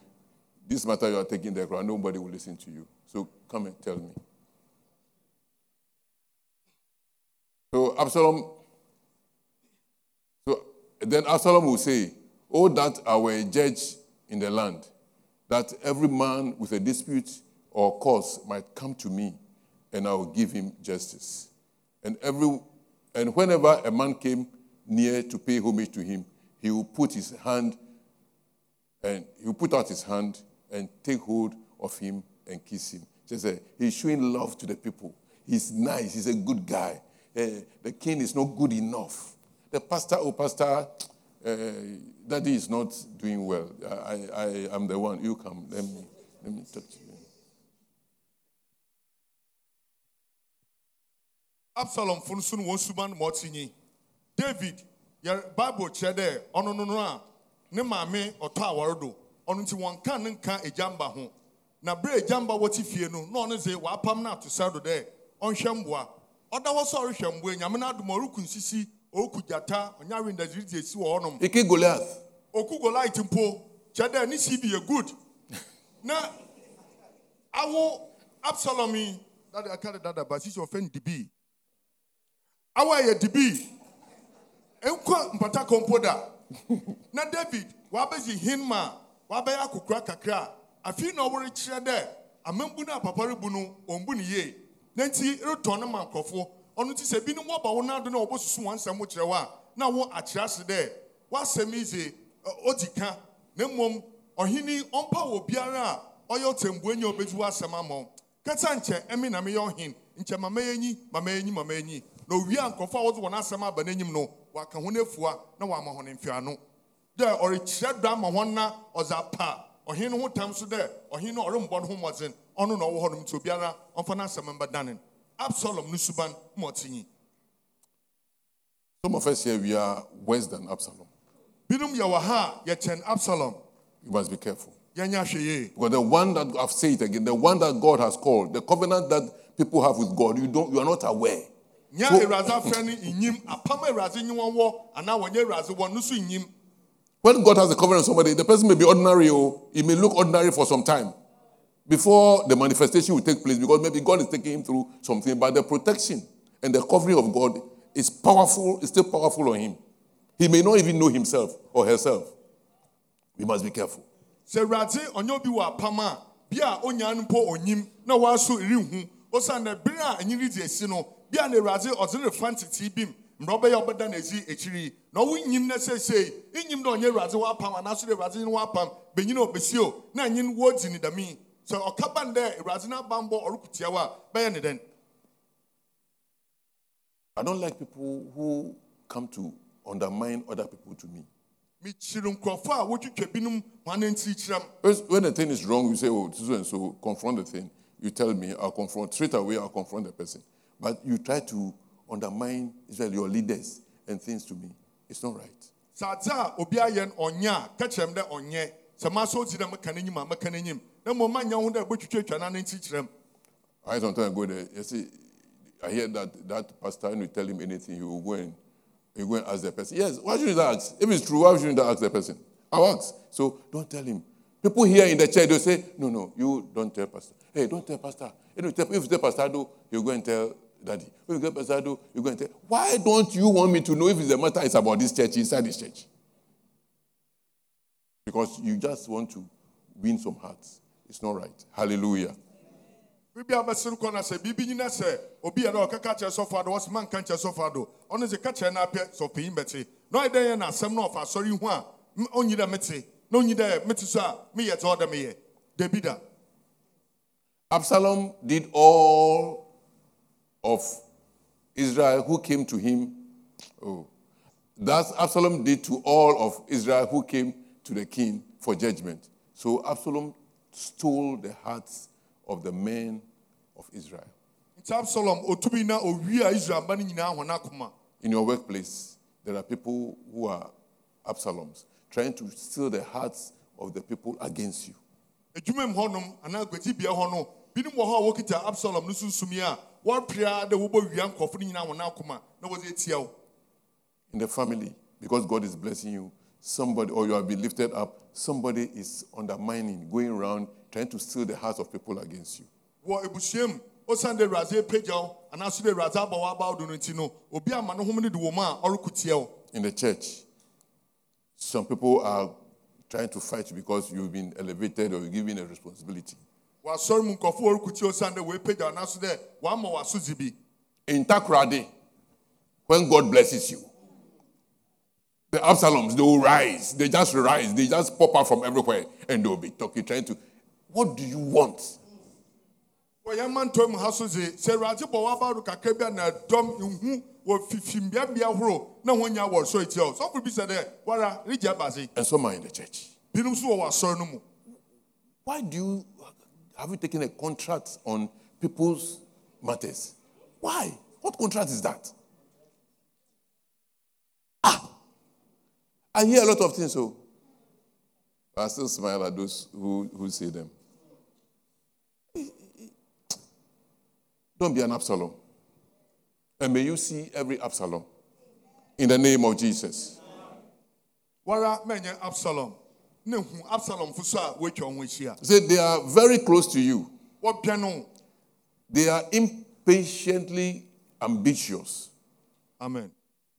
this matter you are taking the crown, nobody will listen to you. So, come and tell me. So, Absalom, so then Absalom will say, Oh, that I were a judge in the land, that every man with a dispute or cause might come to me, and I will give him justice. And every and whenever a man came near to pay homage to him, he will put his hand and he will put out his hand and take hold of him and kiss him. Just say, he's showing love to the people. He's nice. He's a good guy. Uh, the king is not good enough. The pastor, oh, pastor, uh, daddy is not doing well. I, I, am the one. You come. Let me, let me talk to you. absalom no wɔn suban ma david your bible kyerɛ dɛ ɔno no no ne maame do ɔno nti wɔn ka ne nka egyamba ho na bere egyamba wɔte fie no na ɔno sɛ wapam no ato sɛ do dɛ ɔnhwɛ mboa ɔda hɔ sɛ ɔrehwɛ mboa nyame no adom ɔreku nsisi ɔreku gyata ɔnyare ndaziri de esi wɔ hɔnom Ike Goliath. oku goliath mpo kyerɛ dɛ ne si bi yɛ good. Na awo absalom yi dada aka de dada ba sisi ɔfɛn dibi awo yɛ dibi nkɔ mpata kɔmpo da na david wabɛsi hinma. Wabɛyɛ akokora kakra afi na ɔwɔre kyerɛ dɛ amambu no a papa rebu no ɔmbu ne yie. Na nti retɔn no ma nkurɔfoɔ ɔno ti sɛ binom wɔba wo nado na wɔbɔ susu wɔn nsɛm kyerɛ wo a na wo akyerɛ ase dɛ wasɛm yi sɛ ɔdi ka. Na mmom ɔhene ɔmpa wɔ biara a ɔyɛ ɔtɛmbue nyɛ ɔbɛdzi wɔ asɛm ama kɛta nkyɛ ɛmi na meyɛ ɔhen. Nkyɛ mama yɛnyi mama yɛnyi mama yɛnyi na owie a a wɔdze wɔn asɛm aba n'anim no waka ho n'afua na wama ho mfiano dɛ ɔrekyerɛ do ama wɔn na ɔdze apa. Ɔhen no ho tam so dɛ ɔhen no ɔrembɔ no ho mmɔdzen. Ɔno na ɔwɔ hɔ nom nti obiara ɔmfa n'asɛm mbɛdane absalom no suban ma ɔte nyi Some of us here, we are worse than Absalom. binom yɛ wɔ ha a yɛkyɛn absalom. You must be careful. yɛnyɛ ahwɛ yie Because the one that I've said it again, the one that God has called, the covenant that people have with God, you don't, you are not aware. nyɛ awurade afrɛ no nyim apam a awurade nye wɔn wɔ anaa wɔnyɛ awurade wɔ no so nyim When God has a covenant with somebody, the person may be ordinary, oh, or it may look ordinary for some time before the manifestation will take place because maybe God is taking him through something, but the protection and the covering of God is powerful, is still powerful on him. He may not even know himself or herself. We must be careful. sɛ awurade ɔnyɛ obi wɔ apam a bia onya no mpo a anyini de asi no bia na awurade ɔdze mmerɛ ɔbɛyɛ ɔbɛda n'akyi akyiri na wonyim na seesei nyim na ɔnyɛ awurade w'apam anaaso de awurade ne w'apam benyin a o na anyin wɔdzi ne dami sɛ ɔka ban dɛ awurade no abanbɔ ɔrekotia wo a bɛyɛ ne dɛn I don't like people who come to undermine other people to me. mekyiri nkurɔfoɔ a wotwitwa binom wɔn ntiri kyerɛm First, When the thing is wrong, you say, oh, so and so, confront the thing. You tell me, I'll confront. Straight away, I'll confront the person. But you try to undermine Israel, your leaders, and things to me. It's not right. sɛ adze a obi ayɛ no ɔnyɛ a ka kyerɛ m dɛ ɔnyɛ sɛ ma so ti dɛ meka n'anim a meka n'anim na mmom manyɛ ho dɛ bɛtwitwatwa no ne ntiri kyerɛm I sometimes go there. You see, I hear that that pastor, when you tell him anything, he will go and he will go and ask the person. Yes, why shouldn't I ask? If it's true, why shouldn't I ask the person? I'll ask. So don't tell him. People here in the church, they'll say, No, no, you don't tell pastor. Hey, don't tell pastor. If you tell, if you tell pastor, do you go and tell daddy. when you tell pastor, do you go and tell. Why don't you want me to know if it's the matter is about this church inside this church? Because you just want to win some hearts. It's not right. Hallelujah. biribi a bɛsere kɔ na sɛ biribi nyina sɛ obi yɛ dɛ ɔkɛka kyerɛ sɔfo ado wɔsɛ manka nkyerɛ sɔfo ado ɔno sɛ ka kyerɛ no apɛ sɔpanyin bɛte na ɔyɛ dɛ yɛ n'asɛm na ɔfa asɔre ho a ɔnyi dɛ mete na ɔnyi dɛ mete so a meyɛ sɛ ɔdɛ meyɛ dabi da Absalom did all of Israel who came to him. Oh, that's Absalom did to all of Israel who came to the king for judgment. So Absalom stole the hearts of the men of Israel. nti absalom otumi na owie a israel mba no nyinaa hɔn akoma In your workplace, there are people who are Absaloms trying to steal the hearts of the people against you. Adwuma mu hɔnom anaa aguadibea hɔ no binom wɔ hɔ a wɔkita absalom no sunsum yi a wɔrepere a dɛ wɔbɔ wia nkɔfo no nyinaa hɔn akoma na wɔdze atia wo in the family, because God is blessing you, somebody, or you have been lifted up, somebody is undermining, going around, trying to steal the hearts of people against you. wɔ ebusua mu osiane dɛ awurade apagya wo anaaso dɛ awurade aba wo aba wo do no nti no obi ama ne hom no de wɔ mu a ɔreko tia wo In the church, some people are trying to fight you because you've been elevated or given a responsibility. Wɔasɔre mu nkɔfo wɔreko tia osiane dɛ wɔapagya wo anaaso dɛ wɔama wɔ asodzi bi In when God blesses you, the Absaloms, they will rise. They just rise. They just pop out from everywhere and they'll be talking, trying to, what do you want? wɔyɛ ma ntɔ mu ha so dze sɛ awurade bɔ wo aba do kakra bi a na dɔm nhu wɔ fifimbeabea ahorow na wɔn nyinaa wɔresɔre tia wo sɔfo bi sɛ dɛ wara regya aba ase And some are in the church. binom nso wɔ w'asɔre no mu Why do you have you taken a contract on people's matters? Why? What contract is that? Ah, I hear a lot of things, so I still smile at those who, who say them. Don't be an Absalom. And may you see every Absalom in the name of Jesus. wara mɛnyɛ absalom ne absalom fo so a wɔatwa wɔn Say they are very close to you. wɔbɛn no They are impatiently ambitious. amen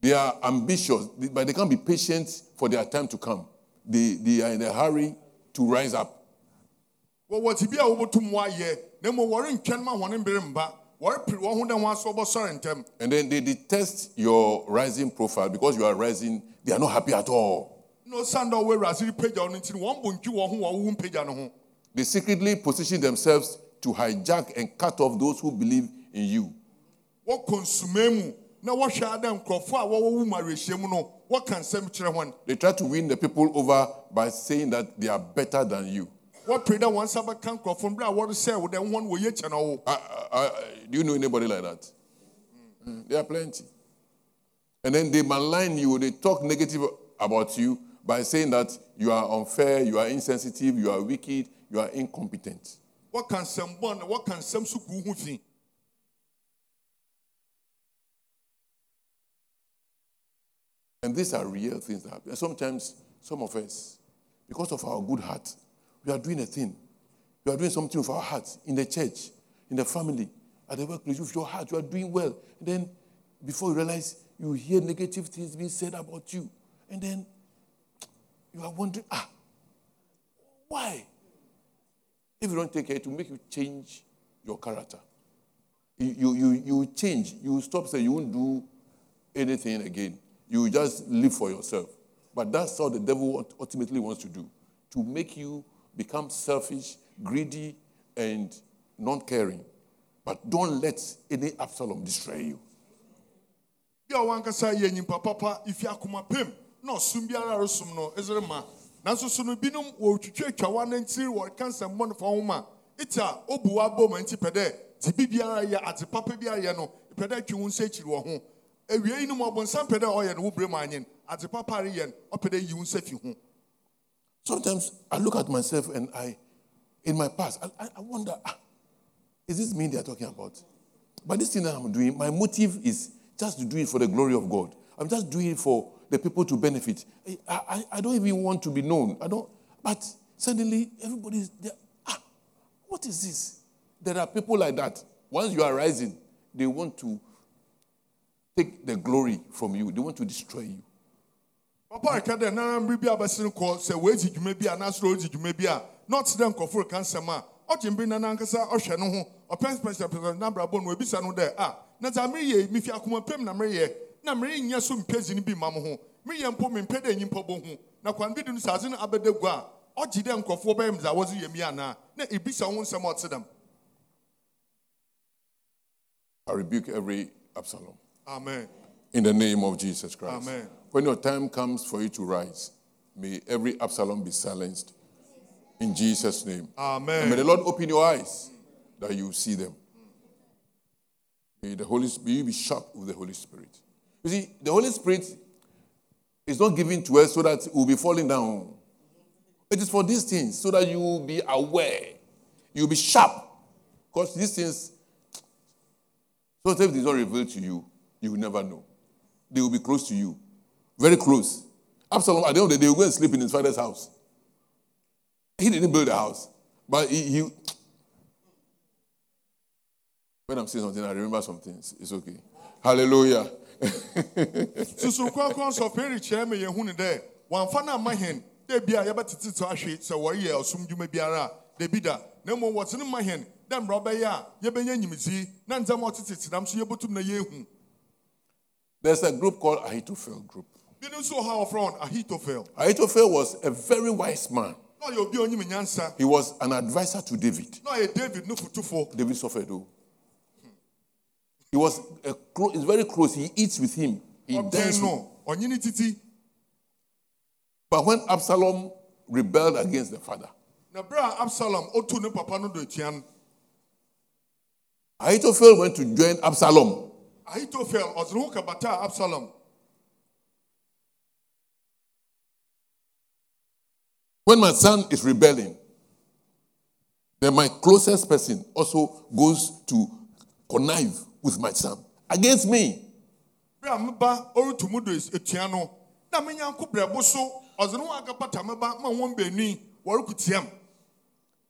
They are ambitious, but they can't be patient for their time to come. They, they are in a hurry to rise up. wɔwɔ ti bi a wɔbɛtum wɔayɛ na mmom wɔrentwɛn ma wɔn mbere mba wɔrepere wɔn ho dɛ wɔn aso wɔbɛsɔre ntɛm And then they detest your rising profile because you are rising. They are not happy at all. Na osiane dɛ ɔwɔ awurade repagya wo no nti no wɔn bɔ ntwi wɔn ho wɔ wowu mpagya no ho They secretly position themselves to hijack and cut off those who believe in you. wɔkɔ nsuma mu na wɔhwɛ adɛ nkurɔfoɔ a wɔwɔ wo mu awerɛhyia mu no? Wɔka nsɛm kyerɛ wɔn They try to win the people over by saying that they are better than you. wɔpere dɛ wɔn nsa bɛka nkurɔfoɔ no berɛ a wɔresɛ wo dɛ wɔn wɔyɛ kyɛ no I, I, I, do you know anybody like that? Mm, There are plenty. And then they malign you, they talk negative about you by saying that you are unfair, you are insensitive, you are wicked, you are incompetent. What can someone, what can nsɛm so gu wo ho fi And these are real things that happen. And sometimes, some of us, because of our good heart, we are doing a thing. We are doing something with our heart in the church, in the family, at the workplace. With your heart, you are doing well. And then, before you realize, you hear negative things being said about you. And then, you are wondering, ah, why? If you don't take care, it will make you change your character. You, you, you, change. You stop saying you won't do anything again. You just live for yourself. But that's how the devil ultimately wants to do to make you become selfish, greedy, and non caring. But don't let any Absalom destroy you. A yɛ na ɔsom biara a resom no. Ɛsere ma? Nanso so no binom wɔtwitwa twawa no ntiri wɔka nsɛmmɔ no fa ho ma ɛti a ɔbu wabɔ ma nti pɛ dɛ bi biara yɛ ade papa bi ayɛ no. Pɛ dɛ twe wo nsa akyiri wɔ ho awie yi no ɔbɔnsam pɛ dɛ ɔyɛ no mu papa no ɔpɛ dɛ yi nsa fi ho. Sometimes I look at myself and I, in my past, I, I- wonder, ah, is this me they're talking about? But this thing I'm doing, my motive is just to do it for the glory of God. I'm just doing it for the people to benefit. I, I, I don't even want to be known. I don't. But suddenly, everybody's there. Ah, what is this? There are people like that. Once you are rising, they want to take the glory from you. They want to destroy you. papa reka dɛ na mmere bi a bɛsi no kɔ sɛ wɔadzi dwuma bi a anaasɛ ɔdzi dwuma bi a na ɔte dɛ nkɔfo reka nsɛm a ɔgye mbere na nankasa ɔhwɛ no ho ɔpɛnsipɛnsipɛnsipɛns na abrabɔ no ebisa no dɛ na dza mereyɛ mefi akoma pam na mereyɛ na merenyɛ so mpɛ dzi no bi ma mo ho mereyɛ mpo mempɛ dɛ nyimpa bɔ hu na kwan bi de no sɛ adze no abɛda gu a ɔgye dɛ nkɔfoɔ bɛyɛ me dza wɔdze yɛ mi anaa na ebisa ho nsɛm ɔte dɛm I rebuke every Absalom. amen In the name of Jesus Christ. Amen. When your time comes for you to rise, may every Absalom be silenced. In Jesus' name. amen And may the Lord open your eyes that you see them. May the Holy may you be sharp with the Holy Spirit. You see, the Holy Spirit is not given to us so that we'll be falling down. It is for these things, so that you will be aware. You'll be sharp. Because these things, so if it is not revealed to you, you will never know. They will be close to you. Very close. Absalom, at the end of the day, will go and sleep in his father's house. He didn't build a house, but he, he when I'm saying something, I remember some things. It's okay. Hallelujah. Susu kronkron sɔfin rekyerɛ me yɛn hu ne dɛ wɔnfa no ama hɛn dɛ bi yɛbɛtete to ahwe sɛ wɔreyɛ ɔsom dwuma biara. A da na mmom wɔte ma hɛn dɛ mmara ɔbɛyɛ a yɛbɛnya nyimdzi na ndzɛmba ɔtete tenam so yɛbɛtum na yɛhu There's a group called Ahithophel group. binom wɔ ha wɔfrɛ wɔn ahitofel Ahithophel was a very wise man. na ɔyɛ obi a onyim nyansa. He was an advisor to David. ɔyɛ david no David suffered. He was a clo- he's very close. He eats with him. He dances with no ɔnye But when Absalom rebelled against the father, na bere absalom otu papa no do Ahithophel went to join Absalom. ahitofel ɔdze ne ho kabataa absalom When my son is rebelling, then my closest person also goes to connive with my son against me. bere a meba ɔretu mu do atua no na me nyanko brɛbo so ɔdze ne ho akapata meba ma wɔn baanu wɔrekutiam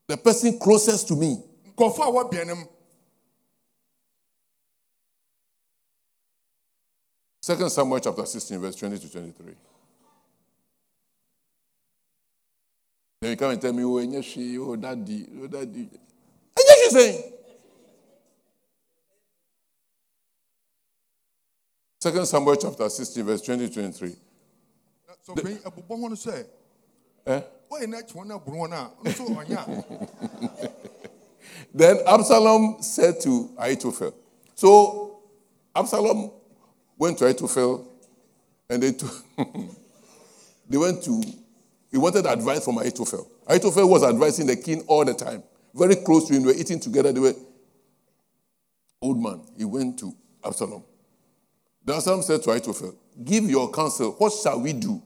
The person closest to me. nkɔfo a wɔbɛn ne mu 2 Samuel chapter 16, verse 20 to 23. Then you come and tell me, oh, Enyeshi, oh, daddy, oh, daddy. Enyeshi saying. Second Samuel chapter 16, verse 20 to 23. so bɛn ɛbobɔ ho no Eh? wɔyɛ n'akyi wɔn aboro wɔn a nso ɔnya a Then Absalom said to Ahithophel. So Absalom went to Ahithophel and they, took, they went to, he wanted advice from Ahithophel. Ahithophel was advising the king all the time, very close to him. They were eating together. They were, old man, he went to Absalom. Then Absalom said to Ahithophel, Give your counsel, what shall we do?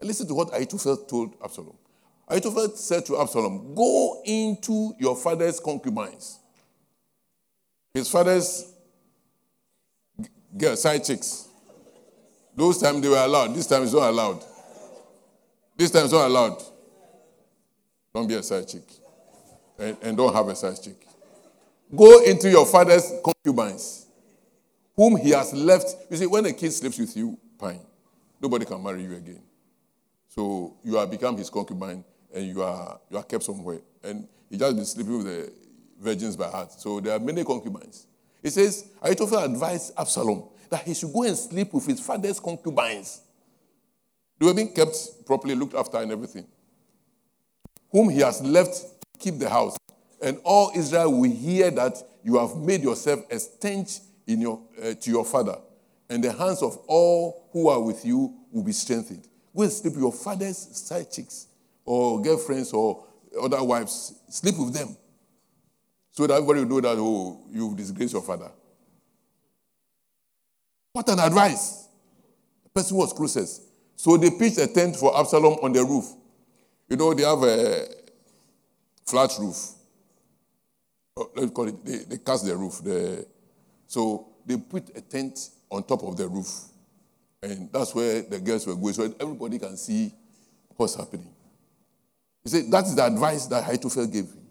And listen to what Ahithophel told Absalom. Ahithophel said to Absalom, Go into your father's concubines. His father's girl, side chicks. Those times they were allowed. This time it's not allowed. This time it's not allowed. Don't be a side chick. And, and don't have a side chick. Go into your father's concubines, whom he has left. You see, when a kid sleeps with you, fine. Nobody can marry you again. So you have become his concubine and you are, you are kept somewhere. And he just been sleeping with the virgins by heart. So there are many concubines. He says, Ahithophel advised Absalom that he should go and sleep with his father's concubines. They were being kept properly, looked after, and everything. Whom he has left to keep the house. And all Israel will hear that you have made yourself a stench in your, uh, to your father, and the hands of all who are with you will be strengthened. Go and sleep with your father's side chicks or girlfriends or other wives. Sleep with them. So that everybody will know that, oh, you've disgraced your father. What an advice. The person was closest. So they pitched a tent for Absalom on the roof. You know, they have a flat roof. Oh, let's call it, they, they cast the roof. The, so they put a tent on top of the roof. And that's where the girls were going, so everybody can see what's happening. He said, that is the advice that Ahithophel gave him.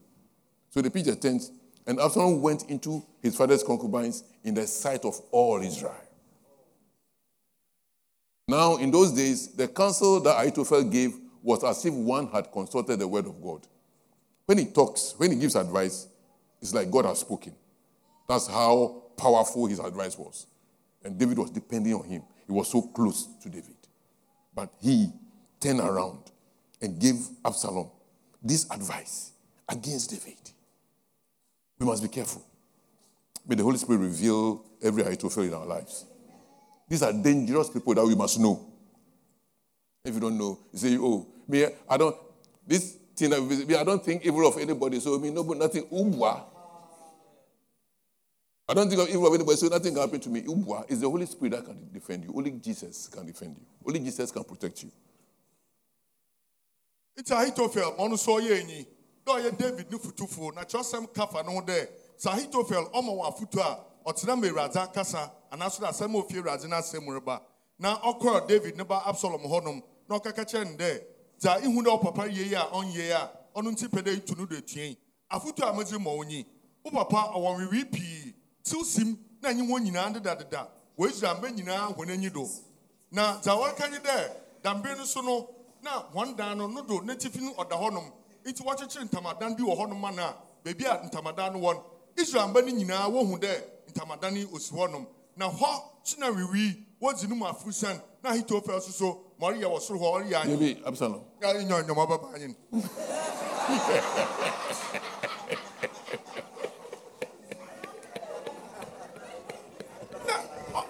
So they pitched a tent, and Absalom went into his father's concubines in the sight of all Israel. Now, in those days, the counsel that Ahithophel gave was as if one had consulted the word of God. When he talks, when he gives advice, it's like God has spoken. That's how powerful his advice was. And David was depending on him. He was so close to David. But he turned around and gave Absalom this advice against David. We must be careful. May the Holy Spirit reveal every Ahithophel in our lives. These are dangerous people that we must know. If you don't know, you say, oh, me, I don't, this thing, I don't think evil of anybody, so me, no, but nothing, ubwa. I don't think of evil of anybody, so nothing can happen to me. Ubwa is the Holy Spirit that can defend you. Only Jesus can defend you. Only Jesus can protect you. nti ahitofel ma ɔno nso ɔyɛ enyi. Na ɔyɛ david ne futufoɔ na kyerɛsɛm kafa dɛ sɛ ahitofel ɔma wɔ afoto a ɔtena ma awuradze akasa anaasɔ dɛ asɛm a ofie asɛm mu reba. Na ɔkɔɔ david ne ba absalom hɔnom na no dɛ dza ihu dɛ ɔpapa yie a ɔnyie a ɔno nti pɛ dɛ itu no do atue yi afoto a medze ma tiw sim na anyi wɔn nyinaa dedadeda wɔ israel mbɛ nyinaa wɔn anyi do. Na dza wɔka nye dɛ dambe no so no na wɔn dan no no do n'atifi no ɔda hɔnom nti wɔkyekyere ntamadan bi wɔ hɔnom ma no a beebi a ntamadan no wɔ no israel mba no nyinaa wohu dɛ ntamadan no osi hɔnom na hɔ so na wiwi wɔdzi no mu afurusan na ahitofel so so ma ɔreyɛ wɔ soro hɔ ɔreyɛ anyi Maybe Absalom. nyɔ nyɔma baba anyi no na ɔ-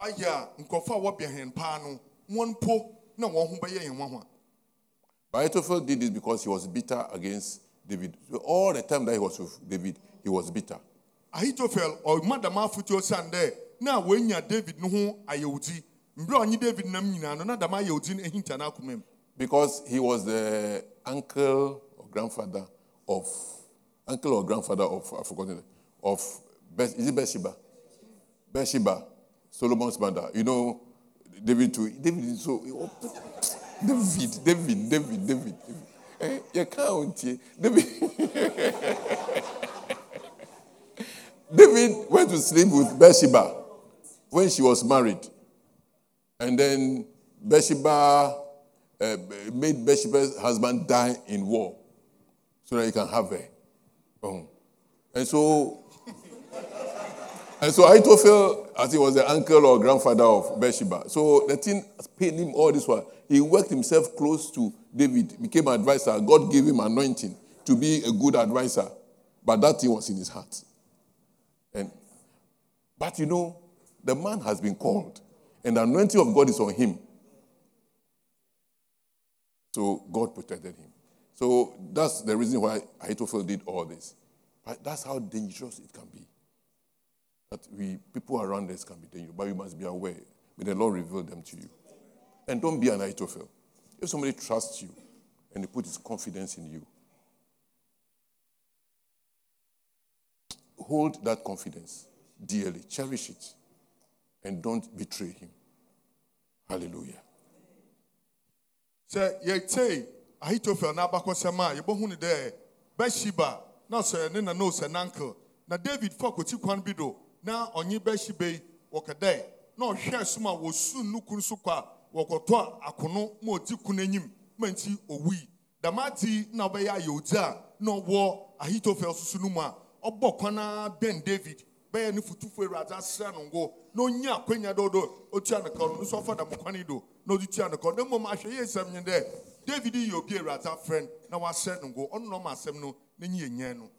ayɛ a nkɔfo a wɔbɛn hɛn paa no wɔn mpo na wɔn ho bɛyɛ yɛn nwanwa Ahithophel did this because he was bitter against David. All the time that he was with David, he was bitter. ahitofel ɔma dama afotuo san dɛ na wɔanya david no ho ayɛwodzi mberɛ a ɔnye david nam nyinaa no na dama ayɛwodzi no ahinta no akoma mu Because he was the uncle or grandfather of, uncle or grandfather of, I've forgotten, it, of, Beth, is it Bathsheba? Bathsheba, Solomon's mother. You know, David too. David so, David, David, David, David. David. Eh, you can't, eh, David. David went to sleep with Bathsheba when she was married. And then Bathsheba uh, made Bathsheba's husband die in war so that he can have her. Oh. And so, and so Ahithophel, as he was the uncle or grandfather of Bathsheba, so the thing paid him all this while. He worked himself close to David, became an advisor. God gave him anointing to be a good advisor, but that thing was in his heart. And but you know, the man has been called, and the anointing of God is on him. So God protected him. So that's the reason why Ahithophel did all this. But that's how dangerous it can be. That we people around us can be dangerous, but we must be aware. May the Lord reveal them to you. And don't be an Ahithophel. If somebody trusts you and he puts his confidence in you, hold that confidence dearly, cherish it, and don't betray him. Hallelujah. sɛ yɛtei ahitofel n'abakɔsɛm a yɛbɛhu ne dɛ bɛhyiba na sɛ ne nana osɛ nankel na david fa kɔti kwan na ɔnye bɛhyiba yi wɔkɛdɛ na ɔhwɛ som wɔsu no kunu so kɔ a wɔkɔtɔ akono ma ɔdi kun anim ma nti owui. Dɛm na ɔbɛyɛ ayɛ odzi a na ɔwɔ ahitofel soso no mu a ɔbɔ kwan a bɛn david bɛyɛ ne futufo awurade asrɛ no ngo na ɔnya akwanya dodo ɔtua ne ka no nso ɔfa dɛm kwan do na ɔde tua ne na mmom ahwɛ yɛ nsɛm nye dɛ david yɛ obi awurade afrɛ na wasrɛ no ngo. Ɔno na ɔma asɛm no n'enyi yɛ nyɛn no.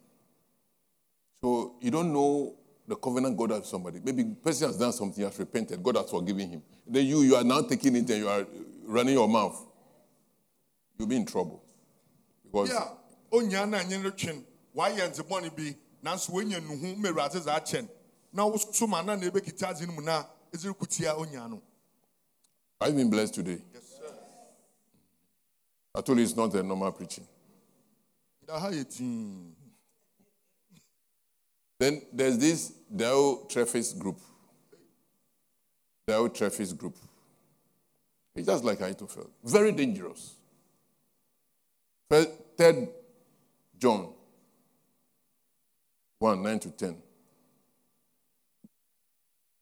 So you don't know the covenant God has somebody. Maybe person has done something, has repented, God has forgiven him. Then you, you are now taking it and you are running your mouth. You'll be in trouble. Because bi a onyaa na nye no twɛn wayɛ ndzebɔne bi nanso wonya nuhu ma awurade dze akyɛn na woso ma na na ebekita adze no mu na edze kutia onyaa no I've been blessed today. Yes, sir. I told you it's not a normal preaching. da ha yɛ tii Then there's this Diotrephes group. Diotrephes group. It's just like Ahithophel. Very dangerous. Third John 1 9 to 10.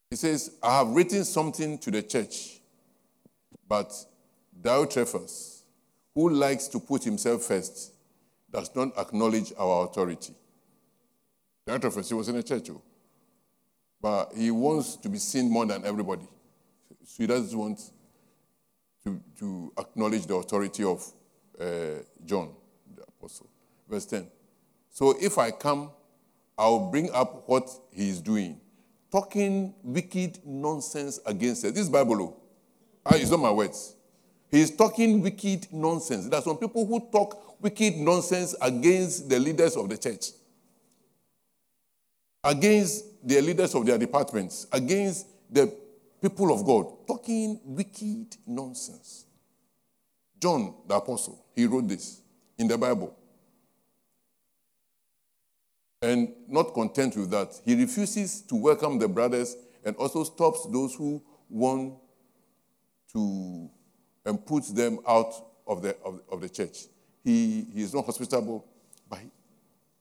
He says, I have written something to the church, but Diotrephes, who likes to put himself first, does not acknowledge our authority. Diotrephes, he was in a church, oh, but he wants to be seen more than everybody. So he doesn't want to, to acknowledge the authority of uh, John, the apostle. Verse 10. So if I come, I'll bring up what he is doing, talking wicked nonsense against us. This is Bible. oh. Ah, it's not my words. He's talking wicked nonsense. There are some people who talk wicked nonsense against the leaders of the church, against the leaders of their departments, against the people of God, talking wicked nonsense. John, the apostle, he wrote this in the Bible. And not content with that, he refuses to welcome the brothers and also stops those who want to and puts them out of the, of, of the church. He, he is not hospitable, but he-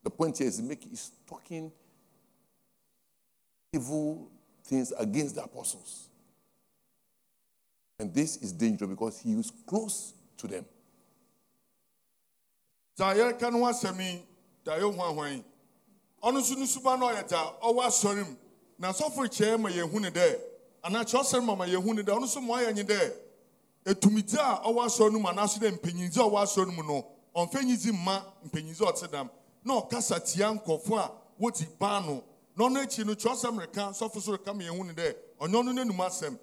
the point here is make, he's talking evil things against the apostles. And this is dangerous because he was close to them. dza yɛreka no ho asɛm yi da yɛ ho ahwan. Yi ɔno nso no suba no ɔyɛ dza ɔwɔ asɔre mu. Na sɔfo kyerɛ ma yɛhu ne dɛ. Anaa kyerɛsɛm ma ma yɛhu ne dɛ. Ɔno nso ma ɔyɛ nye dɛ. Etumidze a ɔwɔ asɔre no mu anaaso dɛ mpanyinze a ɔwɔ asɔre no mu no ɔmfɛ nyidzi mma mpanyinze a ɔte dam na ɔkasa tia a wɔti ban no na ɔno akyi no kyerɛsɛm reka sɔfo so reka ma yɛhu ne dɛ ɔnyɛ ɔno n'anum asɛm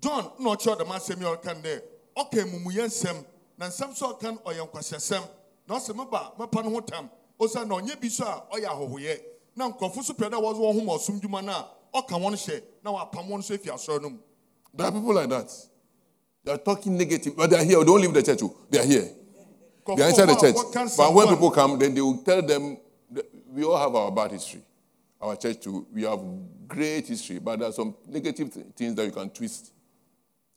john na ɔkyerɛ dɛm asɛm yi a ɔka no dɛ ɔka amumuyɛ nsɛm na nsɛm so a ɔka no ɔyɛ nkwahyɛsɛm na ɔsɛ meba mɛpa no ho tam ɔsiane na ɔnyɛ bi so a ɔyɛ ahɔhoyɛ na so pɛ dɛ wɔde wɔn ho ma ɔsom dwuma no a ɔka wɔn hyɛ na wapam wɔn nso afi asɔre no mu There are people like that. They are talking negative, but they are here. They don't leave the church. oh. They are here. They are inside the church. But when people come, then they will tell them, we all have our bad history. Our church too, we have great history, but there are some negative th- things that you can twist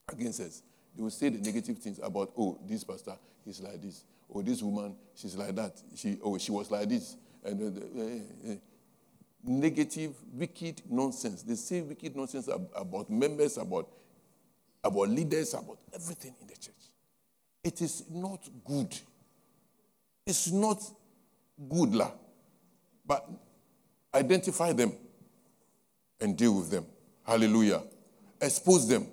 against us. They will say the negative things about, oh, this pastor, is like this. Oh, this woman, she's like that. She, oh, she was like this. And uh, uh, uh, uh, negative, wicked nonsense. They say wicked nonsense ab- about members, about, about leaders, about everything in the church. It is not good. It's not good, lah. But identify them and deal with them. Hallelujah. Expose them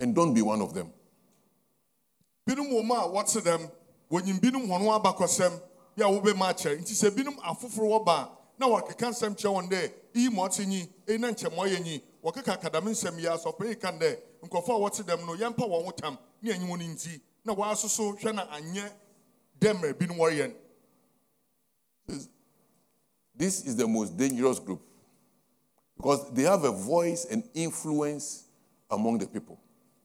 and don't be one of them. binom wɔ mu a wɔte dɛm wɔnyim binom wɔn ho abakɔsɛm bi a wɔbɛma akyerɛ nti sɛ binom na wɔkeka nsɛm kyerɛ wɔn dɛ iyi ma ɔte nyi eyi na nkyɛn ma ɔyɛ nyi wɔkeka kadame nsɛm yi asɔpɛ yi kan dɛ nkɔfo a wɔte dɛm no yɛmpa wɔn ho tam ne wɔn nti na wɔasoso hwɛ na anyɛ dɛ mmerɛ binom wɔreyɛ no This is the most dangerous group because they have a voice and influence among the people.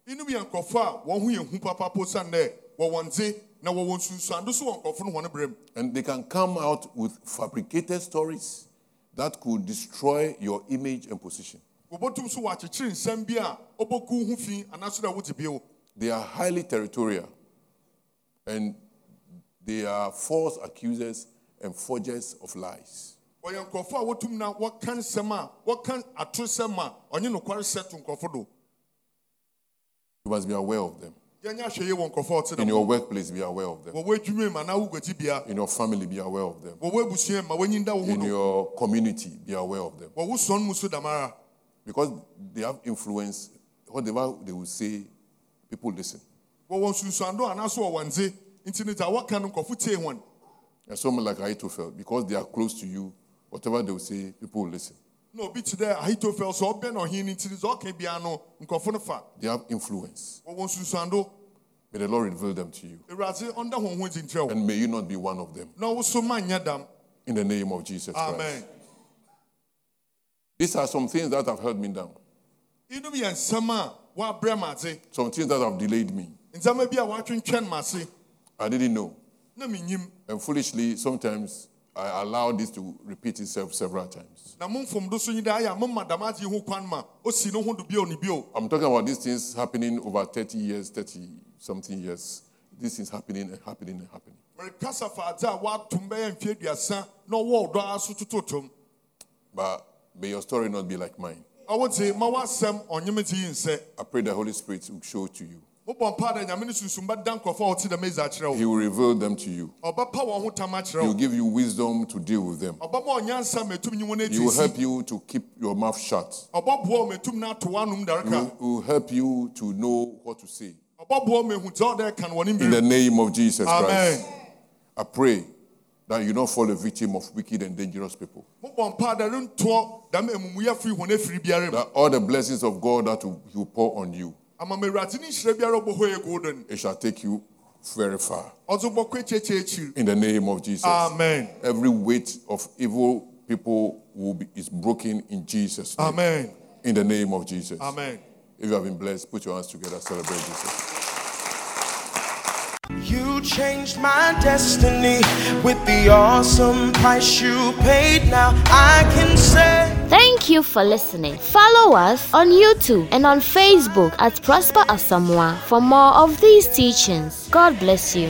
binom yɛ nkɔfo a wɔn ho yɛ hu papapo san dɛ wɔwɔ ndze na wɔwɔ nsunsuando so wɔ nkɔfo no wɔn brɛ mu And they can come out with fabricated stories that could destroy your image and position. wɔbɛtum so wɔakyekyere nsɛm bi a ɔbɛku ho fi anaasɛ dɛ wogye bio They are highly territorial and they are false accusers and forgers of lies. Wɔyɛ nkurɔfo a wɔtum na wɔka nsɛm a wɔka atorosɛm a ɔnye nokware sɛ to nkurɔfo do You must be aware of them. yɛnyɛ ahwɛ yie wɔ nkurɔfoɔ a ɔte In your workplace, be aware of them. wɔwɔ adwuma mu anaa wogati bia In your family, be aware of them. wɔwɔ abusua mu ma wɔnyi nda wo ho In your community, be aware of them. wɔwo sɔn mu so dam ara Because they have influence. Whatever they will say, people listen. wɔwɔ nsunsuando anaasɛ wɔwɔ ndze nti ne dza wɔka no nkɔfo tie wɔn And someone like Ahithophel, because they are close to you, whatever they will say, people will listen. na obi te dɛ ahitofel sɛ ɔbɛn na no nti ne dza ɔka bia no nkɔfo no fa They have influence. wɔwɔ nsunsuando May the Lord reveal them to you. awurade ɔnda honhom dzi nkyerɛ wo And may you not be one of them. na wo so ma nyɛ dam In the name of Jesus Christ. amen These are some things that have held me down. inom yɛ nsɛm a wɔabrɛ m ase Some things that have delayed me. ndzɛmba bi a wɔatwentwɛn m ase I didn't know. na menyim And foolishly, sometimes I allow this to repeat itself several times. na mo mfomdo so nyi dɛ ayɛ a moma dam agye ho kwan ma osi no ho do bio ne bio I'm talking about these things happening over 30 years, 30 something years. These things happening and happening and happening. But may your story not be like mine. ɔwo dze ma woasɛm ɔnyem dze yi nsɛ I pray the Holy Spirit will show to you. Mobɔ mpa dɛ nyame no sunsum bɛda nkurɔfoɔ a wɔte dɛm ɛdze akyerɛ He will reveal them to you. ɔbɛpa wɔn ho tam akyerɛ He will give you wisdom to deal with them. ɔbɛma ɔnyansa ma ɛtum nyi wɔn He will help you to keep your mouth shut. ɔbɛboa wo ma ɛtum no ato w'anom He will, will help you to know what to say. ɔbɛboa wo ma ɛhu dza ɔdɛ ka no wɔne In the name of Jesus Christ. amen I pray that you don't fall a victim of wicked and dangerous people. mobɔ mpa dɛ rentoɔ dɛm amumuyɛfo yi wɔn afiri biara mu That all the blessings of God that He will pour on you, ama ma awurade ne nhyira biara ɔbɔ hɔ yɛ golden it shall take you very far. ɔdze bɔkɔ akyirikyiri akyiri In the name of Jesus. amen Every weight of evil people will be, is broken in Jesus' name. amen In the name of Jesus. amen If you have been blessed, put your hands together, celebrate Jesus. You changed my destiny with the awesome price you paid. Now I can say. Thank you for listening. Follow us on YouTube and on Facebook at Prosper Asamoah for more of these teachings. God bless you.